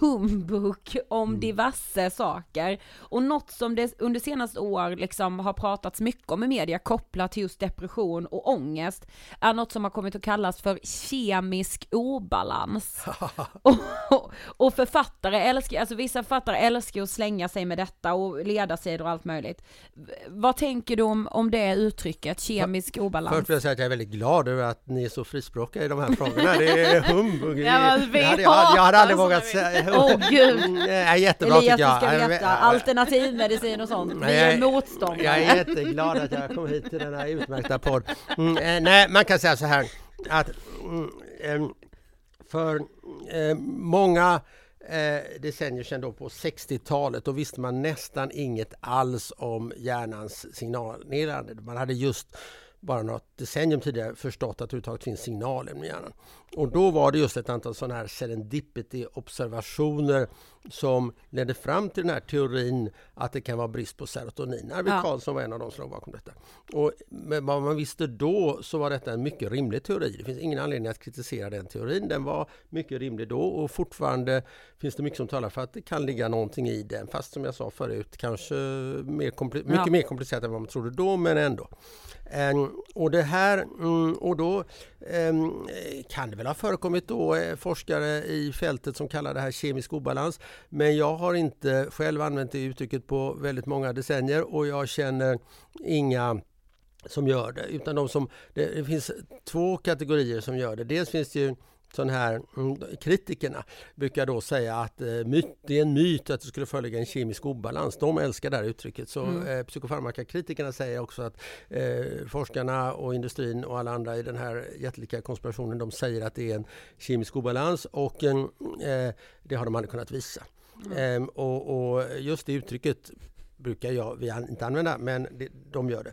humbug om diverse saker. Och något som det under senaste år liksom har pratats mycket om i media kopplat till just depression och ångest är något som har kommit att kallas för kemisk obalans. och, och författare älskar, alltså vissa författare älskar att slänga sig med detta och ledarsidor och allt möjligt. Vad tänker du om, om det uttrycket, kemisk obalans? Först vill jag säga att jag är väldigt glad över att ni är så frispråkiga i de här frågorna. Det är humbug. Ja, hade jag, jag hade aldrig vågat säga. Åh gud! Nej, jättebra Elias, tycker du jag. ska veta, alternativmedicin och sånt, vi är motståndare. Jag är jätteglad att jag kom hit till denna utmärkta podd. Mm, eh, nej, man kan säga så här att mm, em, för eh, många eh, decennier sedan då på 60-talet då visste man nästan inget alls om hjärnans signalnerande. Man hade just bara något decennium tidigare förstått att det överhuvudtaget finns signalämnen i hjärnan. Och då var det just ett antal sådana här serendipity-observationer som ledde fram till den här teorin att det kan vara brist på serotonin. Arvid Ja. Carlsson var en av de som låg bakom detta. Och med vad man visste då så var detta en mycket rimlig teori. Det finns ingen anledning att kritisera den teorin. Den var mycket rimlig då och fortfarande finns det mycket som talar för att det kan ligga någonting i den. Fast som jag sa förut, kanske mer mycket Ja. mer komplicerat än vad man trodde då, men ändå. Ehm, och det här, mm, och då ehm, kan det väl ha förekommit då eh, forskare i fältet som kallar det här kemisk obalans. Men jag har inte själv använt det uttrycket på väldigt många decennier och jag känner inga som gör det. Utan de som, det, det finns två kategorier som gör det. Dels finns det ju sån här, mm, kritikerna brukar då säga att eh, myt, det är en myt att det skulle föreligga en kemisk obalans. De älskar det här uttrycket. Så Mm. eh, psykofarmakakritikerna säger också att eh, forskarna och industrin och alla andra i den här jättelika konspirationen de säger att det är en kemisk obalans och en, eh, det har de aldrig kunnat visa. Ehm, och, och just det uttrycket brukar jag vi inte använda, men det, de gör det.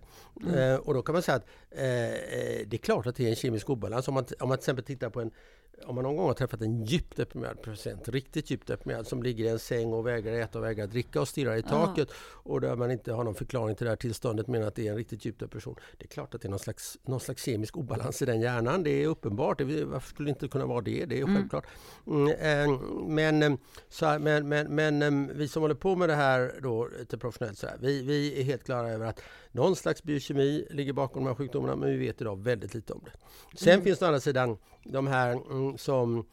Eh, och då kan man säga att eh, det är klart att det är en kemisk obalans. Om man, om man till exempel tittar på en om man någon gång har träffat en djupt deprimerad patient, riktigt djupt deprimerad, som ligger i en säng och vägrar äta och vägrar dricka och stirrar i taket och där man inte har någon förklaring till det här tillståndet men att det är en riktigt djup depression. Det är klart att det är någon slags, någon slags kemisk obalans i den hjärnan. Det är uppenbart. Det, varför skulle det inte kunna vara det? Det är ju självklart. Mm, eh, men, eh, så men, men, men eh, vi som håller på med det här då, lite professionellt, så här, vi, vi är helt klara över att någon slags biokemi ligger bakom de här sjukdomarna men vi vet idag väldigt lite om det. Sen finns det å andra sidan de här mm, som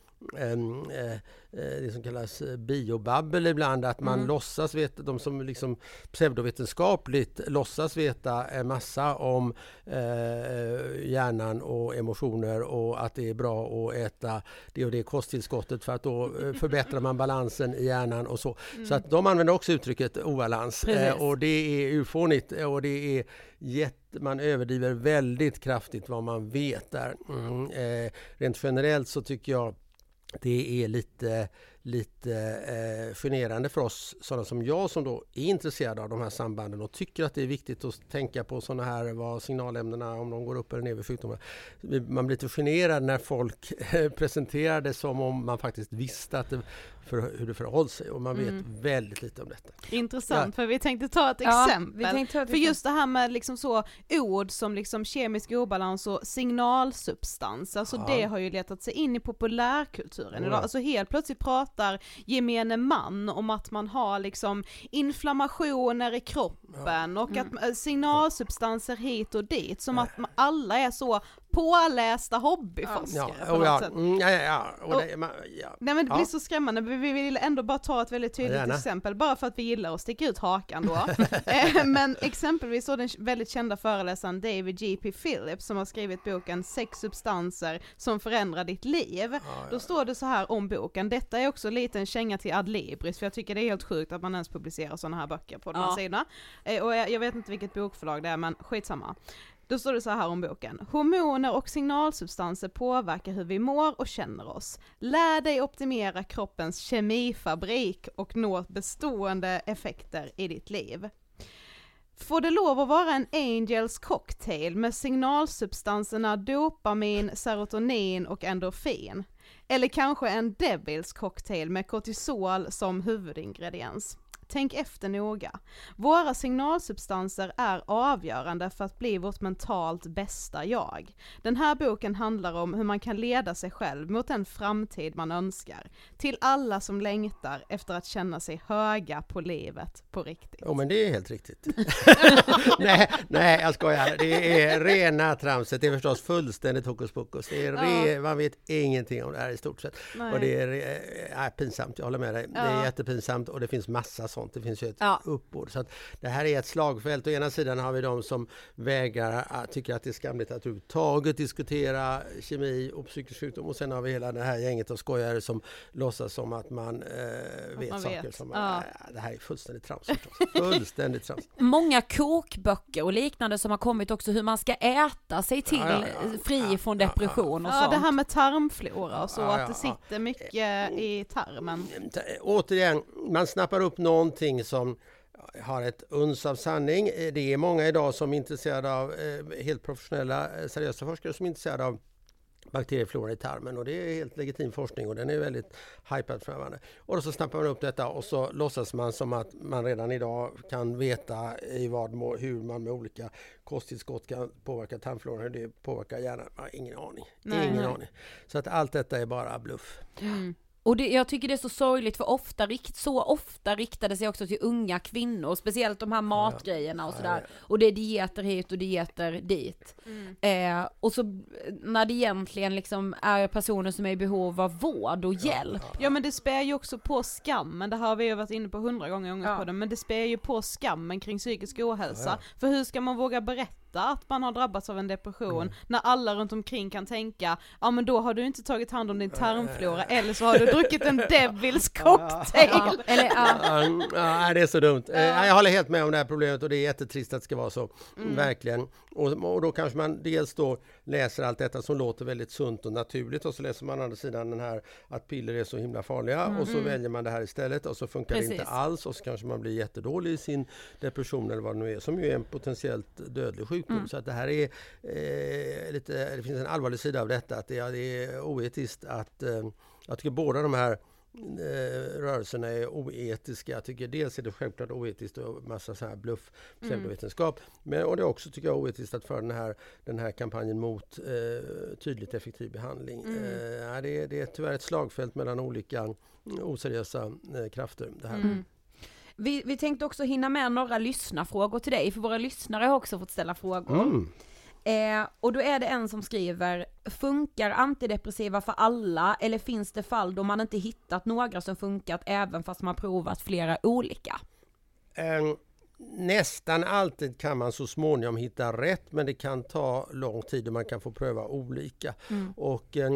det som kallas eh, biobabbel ibland, att man låtsas veta, de som liksom pseudovetenskapligt låtsas veta en massa om eh, hjärnan och emotioner och att det är bra att äta det och det kosttillskottet för att då eh, förbättrar man balansen i hjärnan och så. Så att de använder också uttrycket obalans eh, och det är urfånigt och det är jätte, man överdriver väldigt kraftigt vad man vet där. Mm, eh, rent generellt så tycker jag det är lite, lite eh, generande för oss sådana som jag som då är intresserade av de här sambanden och tycker att det är viktigt att tänka på sådana här vad signalämnena om de går upp eller ner vid sjukdomar. Man blir lite generad när folk eh, presenterar det som om man faktiskt visste att det, för, hur det förhåller sig och man vet väldigt lite om detta. Intressant, för vi tänkte ta ett Ja, exempel. ta ett för just det här med liksom så ord som liksom kemisk obalans och signalsubstans, alltså Ja. det har ju letat sig in i populärkulturen Ja. idag. Alltså helt plötsligt pratar gemene man om att man har liksom inflammationer i kroppen och Mm. att signalsubstanser hit och dit, som att man- alla är så pålästa hobbyforskare Ja, på något sätt. ja, ja, ja, och det, man, ja. Nej men det blir så skrämmande, vi vill ändå bara ta ett väldigt tydligt Gärna. exempel, bara för att vi gillar att sticka ut hakan då. Eh, men exempelvis så den väldigt kända föreläsaren David G.P. Phillips som har skrivit boken Sex substanser som förändrar ditt liv. Då står det så här om boken, detta är också lite en känga till Adlibris, för jag tycker det är helt sjukt att man ens publicerar sådana här böcker på de här sidorna. Eh, och jag, jag vet inte vilket bokförlag det är, men skitsamma. Då står det så här om boken. Hormoner och signalsubstanser påverkar hur vi mår och känner oss. Lär dig optimera kroppens kemifabrik och nå bestående effekter i ditt liv. Får det lov att vara en Angels cocktail med signalsubstanserna dopamin, serotonin och endorfin? Eller kanske en Devils cocktail med kortisol som huvudingrediens? Tänk efter noga. Våra signalsubstanser är avgörande för att bli vårt mentalt bästa jag. Den här boken handlar om hur man kan leda sig själv mot den framtid man önskar. Till alla som längtar efter att känna sig höga på livet på riktigt. Jo men det är helt riktigt. nej, nej, jag skojar. Det är rena tramset. Det är förstås fullständigt hokus pokus. Det är re, Man vet ingenting om det här i stort sett. Nej. Och det är, eh, är pinsamt, jag håller med dig. Det är Ja. jättepinsamt och det finns massa sånt. Det finns ju ett Ja. uppbåd. Så att det här är ett slagfält. Å ena sidan har vi de som vägrar, att- tycker att det är skamligt att överhuvudtaget diskutera kemi och psykisk sjukdom. Och sen har vi hela det här gänget av skojare som låtsas som att man eh, vet man saker vet. som... Ja. Äh, det här är fullständigt trams. Fullständigt trams. Många kokböcker och liknande som har kommit också hur man ska äta sig till Ja, ja, ja. fri Ja, från ja, depression och Ja, sånt. det här med tarmflora och så, Ja, ja, att det ja. sitter mycket i tarmen. Återigen, man snappar upp någonting som har ett uns av sanning. Eh, Det är många idag som är intresserade av, eh, helt professionella, eh, seriösa forskare som är intresserade av bakterieflora i tarmen och det är helt legitim forskning och den är väldigt hypad för närvarande. Och så snappar man upp detta och så låtsas man som att man redan idag kan veta i vad må, hur man med olika kosttillskott kan påverka tarmfloran, hur det påverkar hjärnan. Ingen aning. Nej, ingen nej. aning. Så att allt detta är bara bluff. Och det, jag tycker det är så sorgligt för ofta, rikt- så ofta riktar det sig också till unga kvinnor, speciellt de här matgrejerna och sådär. Och det är dieter hit och dieter dit. Eh, och så när det egentligen liksom är personer som är i behov av vård och hjälp. Ja men det spär ju också på skammen, det har vi ju varit inne på hundra gånger i Ja. Ångestpodden, men det spär ju på skammen kring psykisk ohälsa. För hur ska man våga berätta att man har drabbats av en depression när alla runt omkring kan tänka, ja men då har du inte tagit hand om din tarmflora eller så har du druckit en Devils cocktail. Ja, eller, ja. Det är så dumt. Eh, Jag håller helt med om det här problemet och det är jättetrist att det ska vara så. Mm. Verkligen. Och, och då kanske man dels då läser allt detta som låter väldigt sunt och naturligt och så läser man å andra sidan den här att piller är så himla farliga och så väljer man det här istället och så funkar det inte Mm. Precis. alls och så kanske man blir jättedålig i sin depression eller vad det nu är som ju är en potentiellt dödlig sjukdom. Mm. Så att det här är eh, lite, det finns en allvarlig sida av detta att det, är- det är oetiskt att eh, jag tycker båda de här eh, rörelserna är oetiska. Jag tycker dels är det självklart oetiskt och massa så här bluff, pseudovetenskap. Men och det är också tycker jag oetiskt att föra den här, den här kampanjen mot eh, tydligt effektiv behandling. Eh, ja, det, är, det är tyvärr ett slagfält mellan olika mm, oseriösa eh, krafter. Det här. Vi, vi tänkte också hinna med några lyssnarfrågor till dig, för våra lyssnare har också fått ställa frågor. Mm. Eh, och då är det en som skriver, funkar antidepressiva för alla eller finns det fall då man inte hittat några som funkat även fast man provat flera olika? Eh, Nästan alltid kan man så småningom hitta rätt men det kan ta lång tid och man kan få pröva olika. Och eh,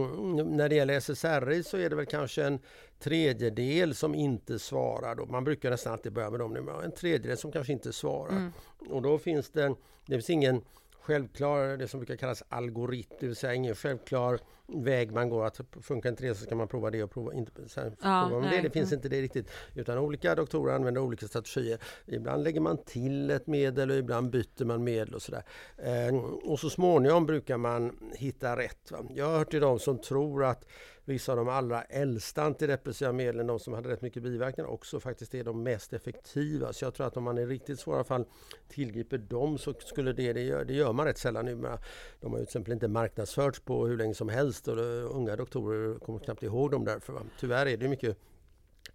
när det gäller SSRI så är det väl kanske en tredjedel som inte svarar. Då. Man brukar nästan alltid börja med dem nu, men en tredjedel som kanske inte svarar. Och då finns det, det finns ingen självklar, det som brukar kallas algoritm, det vill säga ingen självklar väg man går. Att funkar inte det så ska man prova det och prova, inte, sen Ja, prova nej, det. Det finns inte det riktigt. Utan olika doktorer använder olika strategier. Ibland lägger man till ett medel och ibland byter man medel och sådär. Eh, och så småningom brukar man hitta rätt. Va? Jag har hört till de som tror att vissa av de allra äldsta antidepressiva medlen, de som hade rätt mycket biverkningar, också faktiskt är de mest effektiva. Så jag tror att om man i riktigt svåra fall tillgriper dem så skulle det, det gör, det gör man rätt sällan numera. De har ju till exempel inte marknadsförts på hur länge som helst och det, unga doktorer kommer knappt ihåg dem därför. Va? Tyvärr är det mycket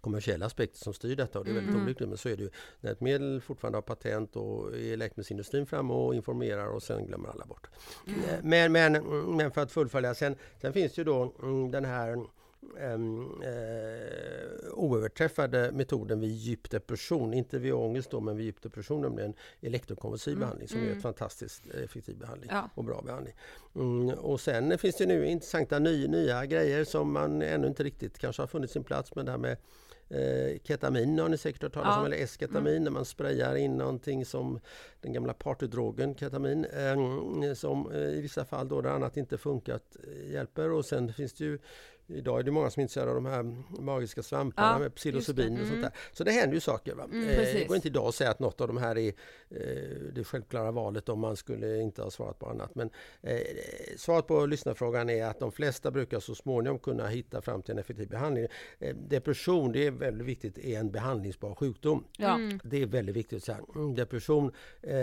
kommersiella aspekter som styr detta och det är väldigt olyckligt. Men så är det ju när ett medel fortfarande har patent och är läkemedelsindustrin framme och informerar och sen glömmer alla bort. Eh, Men, men, men för att fullfölja, sen, sen finns ju då mm, den här um, eh, oöverträffade metoden vid djup depression, inte vid ångest då, men vid djup depression, nämligen elektrokonvulsiv behandling som är ett fantastiskt effektiv behandling Ja. och bra behandling. Mm, och sen finns det nu intressanta ny, nya grejer som man ännu inte riktigt kanske har funnit sin plats med det här med Eh, ketamin har ni säkert hört talas Ja. om, eller esketamin, när man sprayar in någonting som den gamla partydrogen ketamin, eh, som i vissa fall då det annat inte funkat eh, hjälper. Och sen finns det ju Idag är det många som är intresserade av de här magiska svamparna Ja, med psilocybin och sånt Mm. där. Så det händer ju saker. Va? eh, det går inte idag att säga att något av de här är eh, det självklara valet om man skulle inte ha svarat på annat. Men eh, svaret på lyssnarfrågan är att de flesta brukar så småningom kunna hitta fram till en effektiv behandling. Eh, depression, det är väldigt viktigt, är en behandlingsbar sjukdom. Ja. Det är väldigt viktigt att säga. Mm, depression,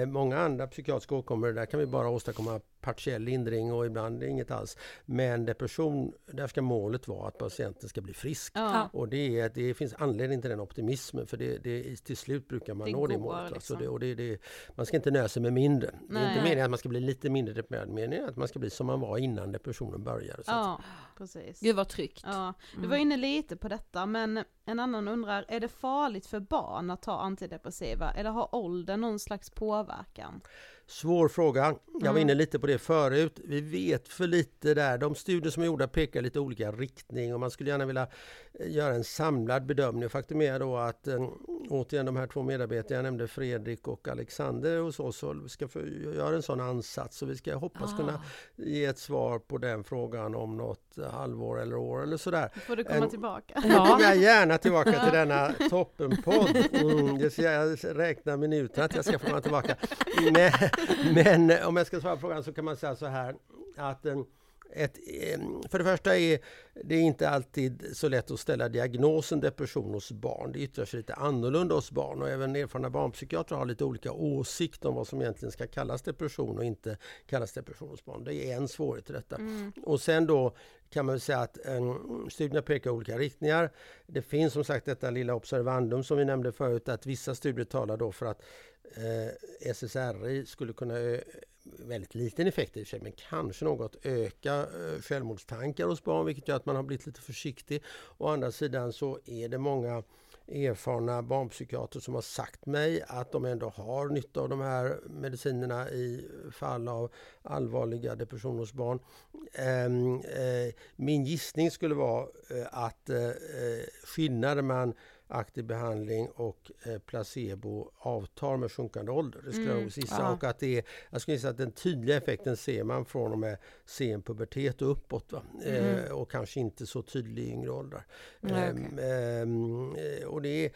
många andra psykiatriska åkommor, där kan vi bara åstadkomma partiell lindring och ibland inget alls. Men depression, där ska målet vara att patienten ska bli frisk. Ja. Och det, är, det finns anledning till den optimismen för det, det, till slut brukar man Det nå det målet. va. liksom. Så det, och det, det, man ska inte nöja sig med mindre. Det är Nej. inte meningen att man ska bli lite mindre deprimerad, meningen att man ska bli som man var innan depressionen började. Så att Ja, precis. Gud vad tryggt. Ja, du var inne lite på detta men en annan undrar, är det farligt för barn att ta antidepressiva eller har ålder någon slags påverkan? Svår fråga. Jag Mm. var inne lite på det förut. Vi vet för lite där. De studier som är gjorda pekar lite olika riktning och man skulle gärna vilja eh, göra en samlad bedömning. Faktum är då att eh, återigen de här två medarbetarna jag nämnde, Fredrik och Alexander hos oss, ska göra en sån ansats och vi ska hoppas Ah. kunna ge ett svar på den frågan om något halvår eller år eller sådär. Får du komma En- tillbaka. Då kommer jag gärna tillbaka till denna toppenpodd. Mm, jag räkna minuterna att jag ska få komma tillbaka. Men, men om jag ska svara på frågan så kan man säga så här att eh, ett, eh, för det första är det inte alltid så lätt att ställa diagnosen depression hos barn. Det yttrar sig lite annorlunda hos barn och även erfarna barnpsykiatrer har lite olika åsikt om vad som egentligen ska kallas depression och inte kallas depression hos barn. Det är en svårighet i detta. Och sen då kan man säga att eh, studierna pekar i olika riktningar. Det finns som sagt detta lilla observandum som vi nämnde förut att vissa studier talar då för att eh, SSRI skulle kunna eh, väldigt liten effekt i och för sig, men kanske något öka eh, självmordstankar hos barn, vilket gör att man har blivit lite försiktig. Å andra sidan så är det många erfarna barnpsykiater som har sagt mig att de ändå har nytta av de här medicinerna i fall av allvarliga depressioner hos barn. Ehm, eh, min gissning skulle vara eh, att skillnaden mellan aktiv behandling och eh, placebo avtar med sjunkande ålder. Det skulle jag nog gissa. ja. Och att det är, jag skulle gissa att den tydliga effekten ser man från och med sen pubertet och uppåt. Va? Eh, och kanske inte så tydlig i yngre åldrar. Ehm, ehm, eh, och det är,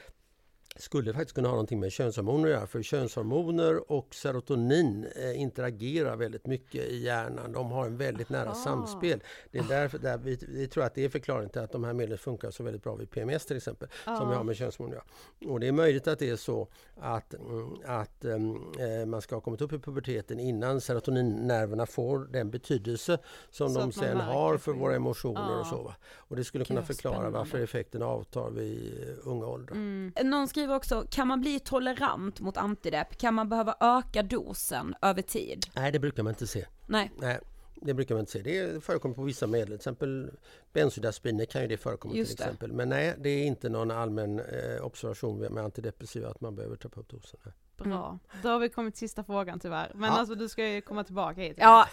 skulle faktiskt kunna ha någonting med könshormoner att göra. För könshormoner och serotonin eh, interagerar väldigt mycket i hjärnan. De har en väldigt nära Aha. samspel. Det är därför där vi, vi tror att det är förklaringen till att de här medlen funkar så väldigt bra vid PMS till exempel. Som vi har med könshormoner att göra. Och det är möjligt att det är så att, mm, att mm, eh, man ska ha kommit upp i puberteten innan serotoninnerverna får den betydelse som Så de sen har för våra emotioner Ja. och så. Va? Och det skulle kunna förklara varför effekten avtar vid eh, unga åldrar. Mm. Någon skriver också, kan man bli tolerant mot antidepp? Kan man behöva öka dosen över tid? Nej, det brukar man inte se. Nej. Nej, det brukar man inte se. Det förekommer på vissa medel, till exempel bensodiazepiner kan ju det förekomma Just till det. exempel. Men nej, det är inte någon allmän eh, observation med antidepressiva att man behöver trappa upp dosen. Bra. Då har vi kommit till sista frågan tyvärr. Men Ja. alltså du ska ju komma tillbaka hit. Ja,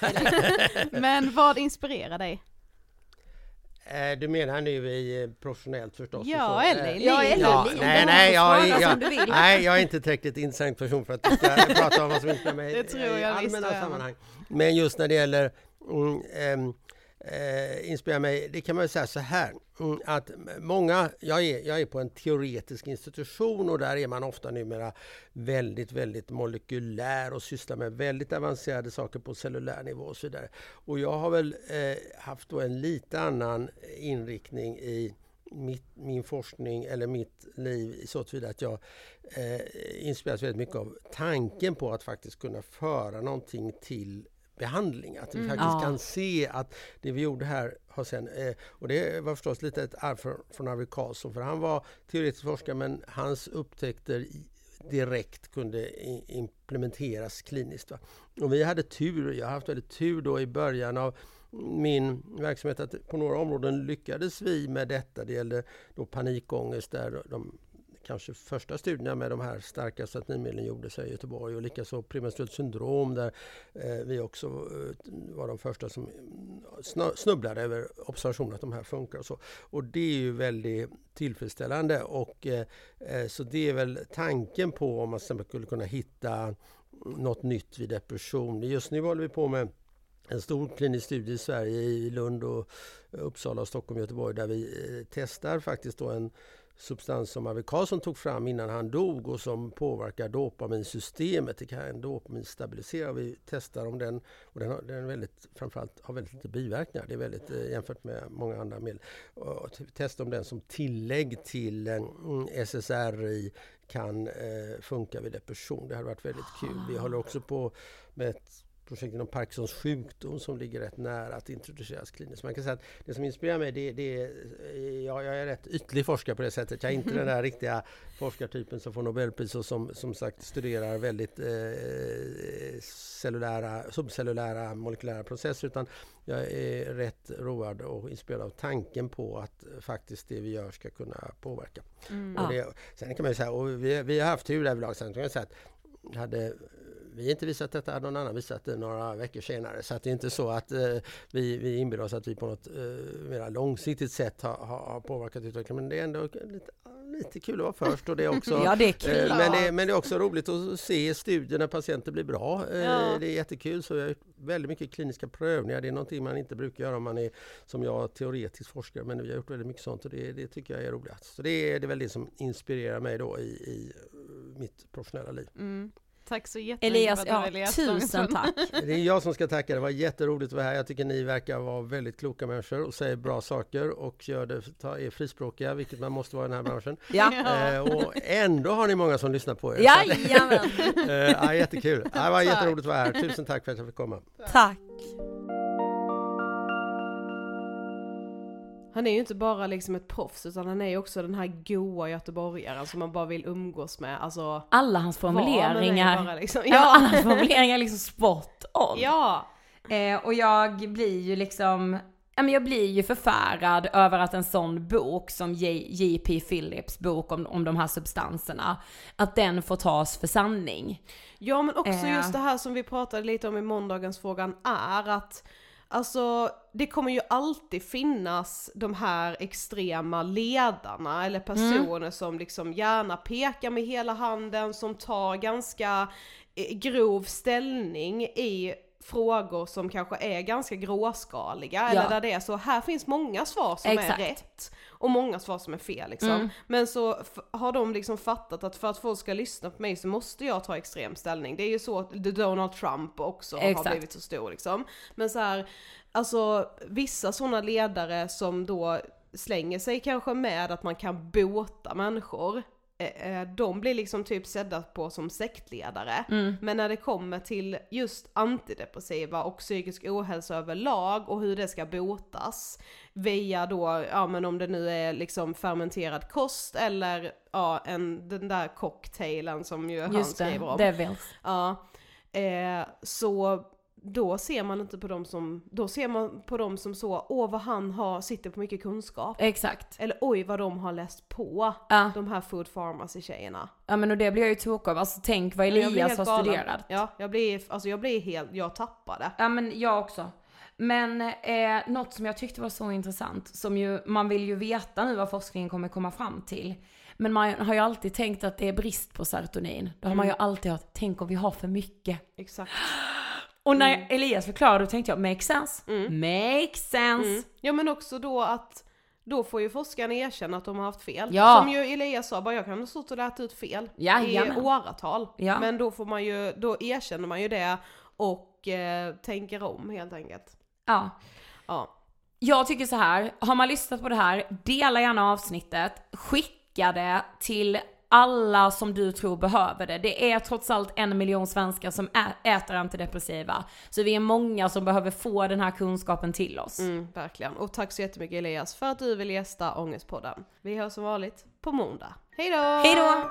Men vad inspirerar dig? Eh, du menar nu i eh, professionellt förstås? Ja, eller Eh, i Ja, livet. eller Ja, i nej, nej, jag, jag, nej, jag är inte tillräckligt intressant person för att prata om vad som mig Det tror i jag visst, allmänna ja. sammanhang. Men just när det gäller mm, ehm, eh, inspirerar mig, det kan man ju säga så här mm, att många, jag är, jag är på en teoretisk institution och där är man ofta numera väldigt, väldigt molekylär och sysslar med väldigt avancerade saker på cellulär nivå och så vidare. Och jag har väl eh, haft då en lite annan inriktning i mitt, min forskning eller mitt liv så tillvida att jag eh, inspireras väldigt mycket av tanken på att faktiskt kunna föra någonting till behandling. Att vi Mm. faktiskt Ja. kan se att det vi gjorde här har sen, eh, och det var förstås lite ett arv från, från Arvid Carlsson för han var teoretisk forskare men hans upptäckter direkt kunde implementeras kliniskt. Va? Och vi hade tur, jag har haft väldigt tur då i början av min verksamhet att på några områden lyckades vi med detta. Det gällde då panikångest där de kanske första studierna med de här starka statinmedlen gjordes i Göteborg och likaså premenstruellt syndrom där eh, vi också eh, var de första som eh, snubblade över observationen att de här funkar och så. Och det är ju väldigt tillfredsställande och så det är väl tanken på om man skulle kunna hitta något nytt vid depression. Just nu håller vi på med en stor klinisk studie i Sverige, i Lund, och Uppsala, Stockholm och Göteborg där vi testar faktiskt då en substans som Arvid Carlsson tog fram innan han dog och som påverkar dopaminsystemet. Det kan dopaminstabilisera. Vi testar om den, och den har, den väldigt, framförallt har väldigt lite biverkningar. Det är väldigt eh, jämfört med många andra medel. Och testa om den som tillägg till eh, mm, en SSRI kan eh, funka vid depression. Det hade varit väldigt kul. Vi håller också på med ett projekt inom Parkinsons sjukdom som ligger rätt nära att introduceras kliniskt. Man kan säga att det som inspirerar mig det, det är, eh, ja, jag är rätt ytlig forskare på det sättet. Jag är inte den där riktiga forskartypen som får Nobelpris och som som sagt studerar väldigt eh, cellulära, subcellulära molekylära processer utan jag är rätt road och inspirerad av tanken på att faktiskt det vi gör ska kunna påverka. Mm. Och det, sen kan man ju säga, och vi, vi har haft tur därvidlag, sen kan jag säga att hade vi inte visat detta, någon annan visat det några veckor senare. Så att det är inte så att eh, vi, vi inbillar oss att vi på något eh, mer långsiktigt sätt har, har, har påverkat utvecklingen. Men det är ändå lite, lite kul att vara först och det är också, Ja, det är kul. eh, men, det, är- men det är också roligt att se studier när patienter blir bra. Eh, Ja. Det är jättekul, så jag har gjort väldigt mycket kliniska prövningar. Det är någonting man inte brukar göra om man är som jag teoretisk forskare, men vi har gjort väldigt mycket sånt och det, det tycker jag är roligt. Så det är, det är väl det som inspirerar mig då i, i mitt professionella liv. Mm. Tack så jättemycket Elias, ja, gästa tusen tack. Det är jag som ska tacka. Det var jätteroligt att vara här. Jag tycker ni verkar vara väldigt kloka människor och säger bra saker och gör det, ta- är frispråkiga, vilket man måste vara i den här branschen. Ja. Eh, och ändå har ni många som lyssnar på er. Jajamän, Eh, ja, jättekul. Det var jätteroligt att vara här. Tusen tack för att jag fick komma. tack. Han är ju inte bara liksom ett proffs utan han är ju också den här goa göteborgaren som man bara vill umgås med. Alltså, Alla hans formuleringar. bara liksom, Ja, alla ja. hans formuleringar är liksom spot on. ja. Eh, och jag blir ju liksom, ja men jag blir ju förfärad över att en sån bok som J.P. Phillips bok om, om de här substanserna, att den får tas för sanning. Ja men också Eh. just det här som vi pratade lite om i måndagens frågan är att Alltså det kommer ju alltid finnas de här extrema ledarna eller personer som liksom gärna pekar med hela handen, som tar ganska eh, grov ställning i frågor som kanske är ganska gråskaliga eller Ja. där det är så, här finns många svar som Exakt. är rätt och många svar som är fel liksom. Mm. Men så har de liksom fattat att för att folk ska lyssna på mig så måste jag ta extrem ställning. Det är ju så att Donald Trump också Exakt. har blivit så stor liksom. Men så här, alltså vissa sådana ledare som då slänger sig kanske med att man kan bota människor. Eh, eh, De blir liksom typ sedda på som sektledare. Mm. Men när det kommer till just antidepressiva och psykisk ohälsa överlag och hur det ska botas via då, ja men om det nu är liksom fermenterad kost eller ja en, den där cocktailen som ju han Just det, skriver om. Devils. Ja, eh, så då ser man inte på dem som, då ser man på dem som så, åh vad han har, sitter på mycket kunskap. Exakt. Eller oj vad de har läst på, Ja. de här food pharmacy tjejerna. ja men och det blir jag ju tokig av, alltså tänk vad Elias har galen. studerat. Ja, jag blir, alltså jag blir helt, jag tappade. Ja men jag också. Men eh, något som jag tyckte var så intressant, som ju, man vill ju veta nu vad forskningen kommer komma fram till. Men man har ju alltid tänkt att det är brist på serotonin. Då har man ju alltid hört, tänk om vi har för mycket. Exakt. Och när Elias förklarade då tänkte jag, make sense. Make sense. Mm. Ja men också då att då får ju forskarna erkänna att de har haft fel. Ja. Som ju Elias sa, bara jag kan ha stått och lärt ut fel i Jajamän. åratal. Ja. Men då får man ju, då erkänner man ju det och eh, tänker om helt enkelt. Ja. Ja. Jag tycker så här, har man lyssnat på det här, dela gärna avsnittet, skicka det till alla som du tror behöver det. Det är trots allt en miljon svenskar som äter antidepressiva. Så vi är många som behöver få den här kunskapen till oss. Mm, verkligen. Och tack så jättemycket Elias för att du vill gästa Ångestpodden. Vi hörs som vanligt på måndag. Hej då! Hej då!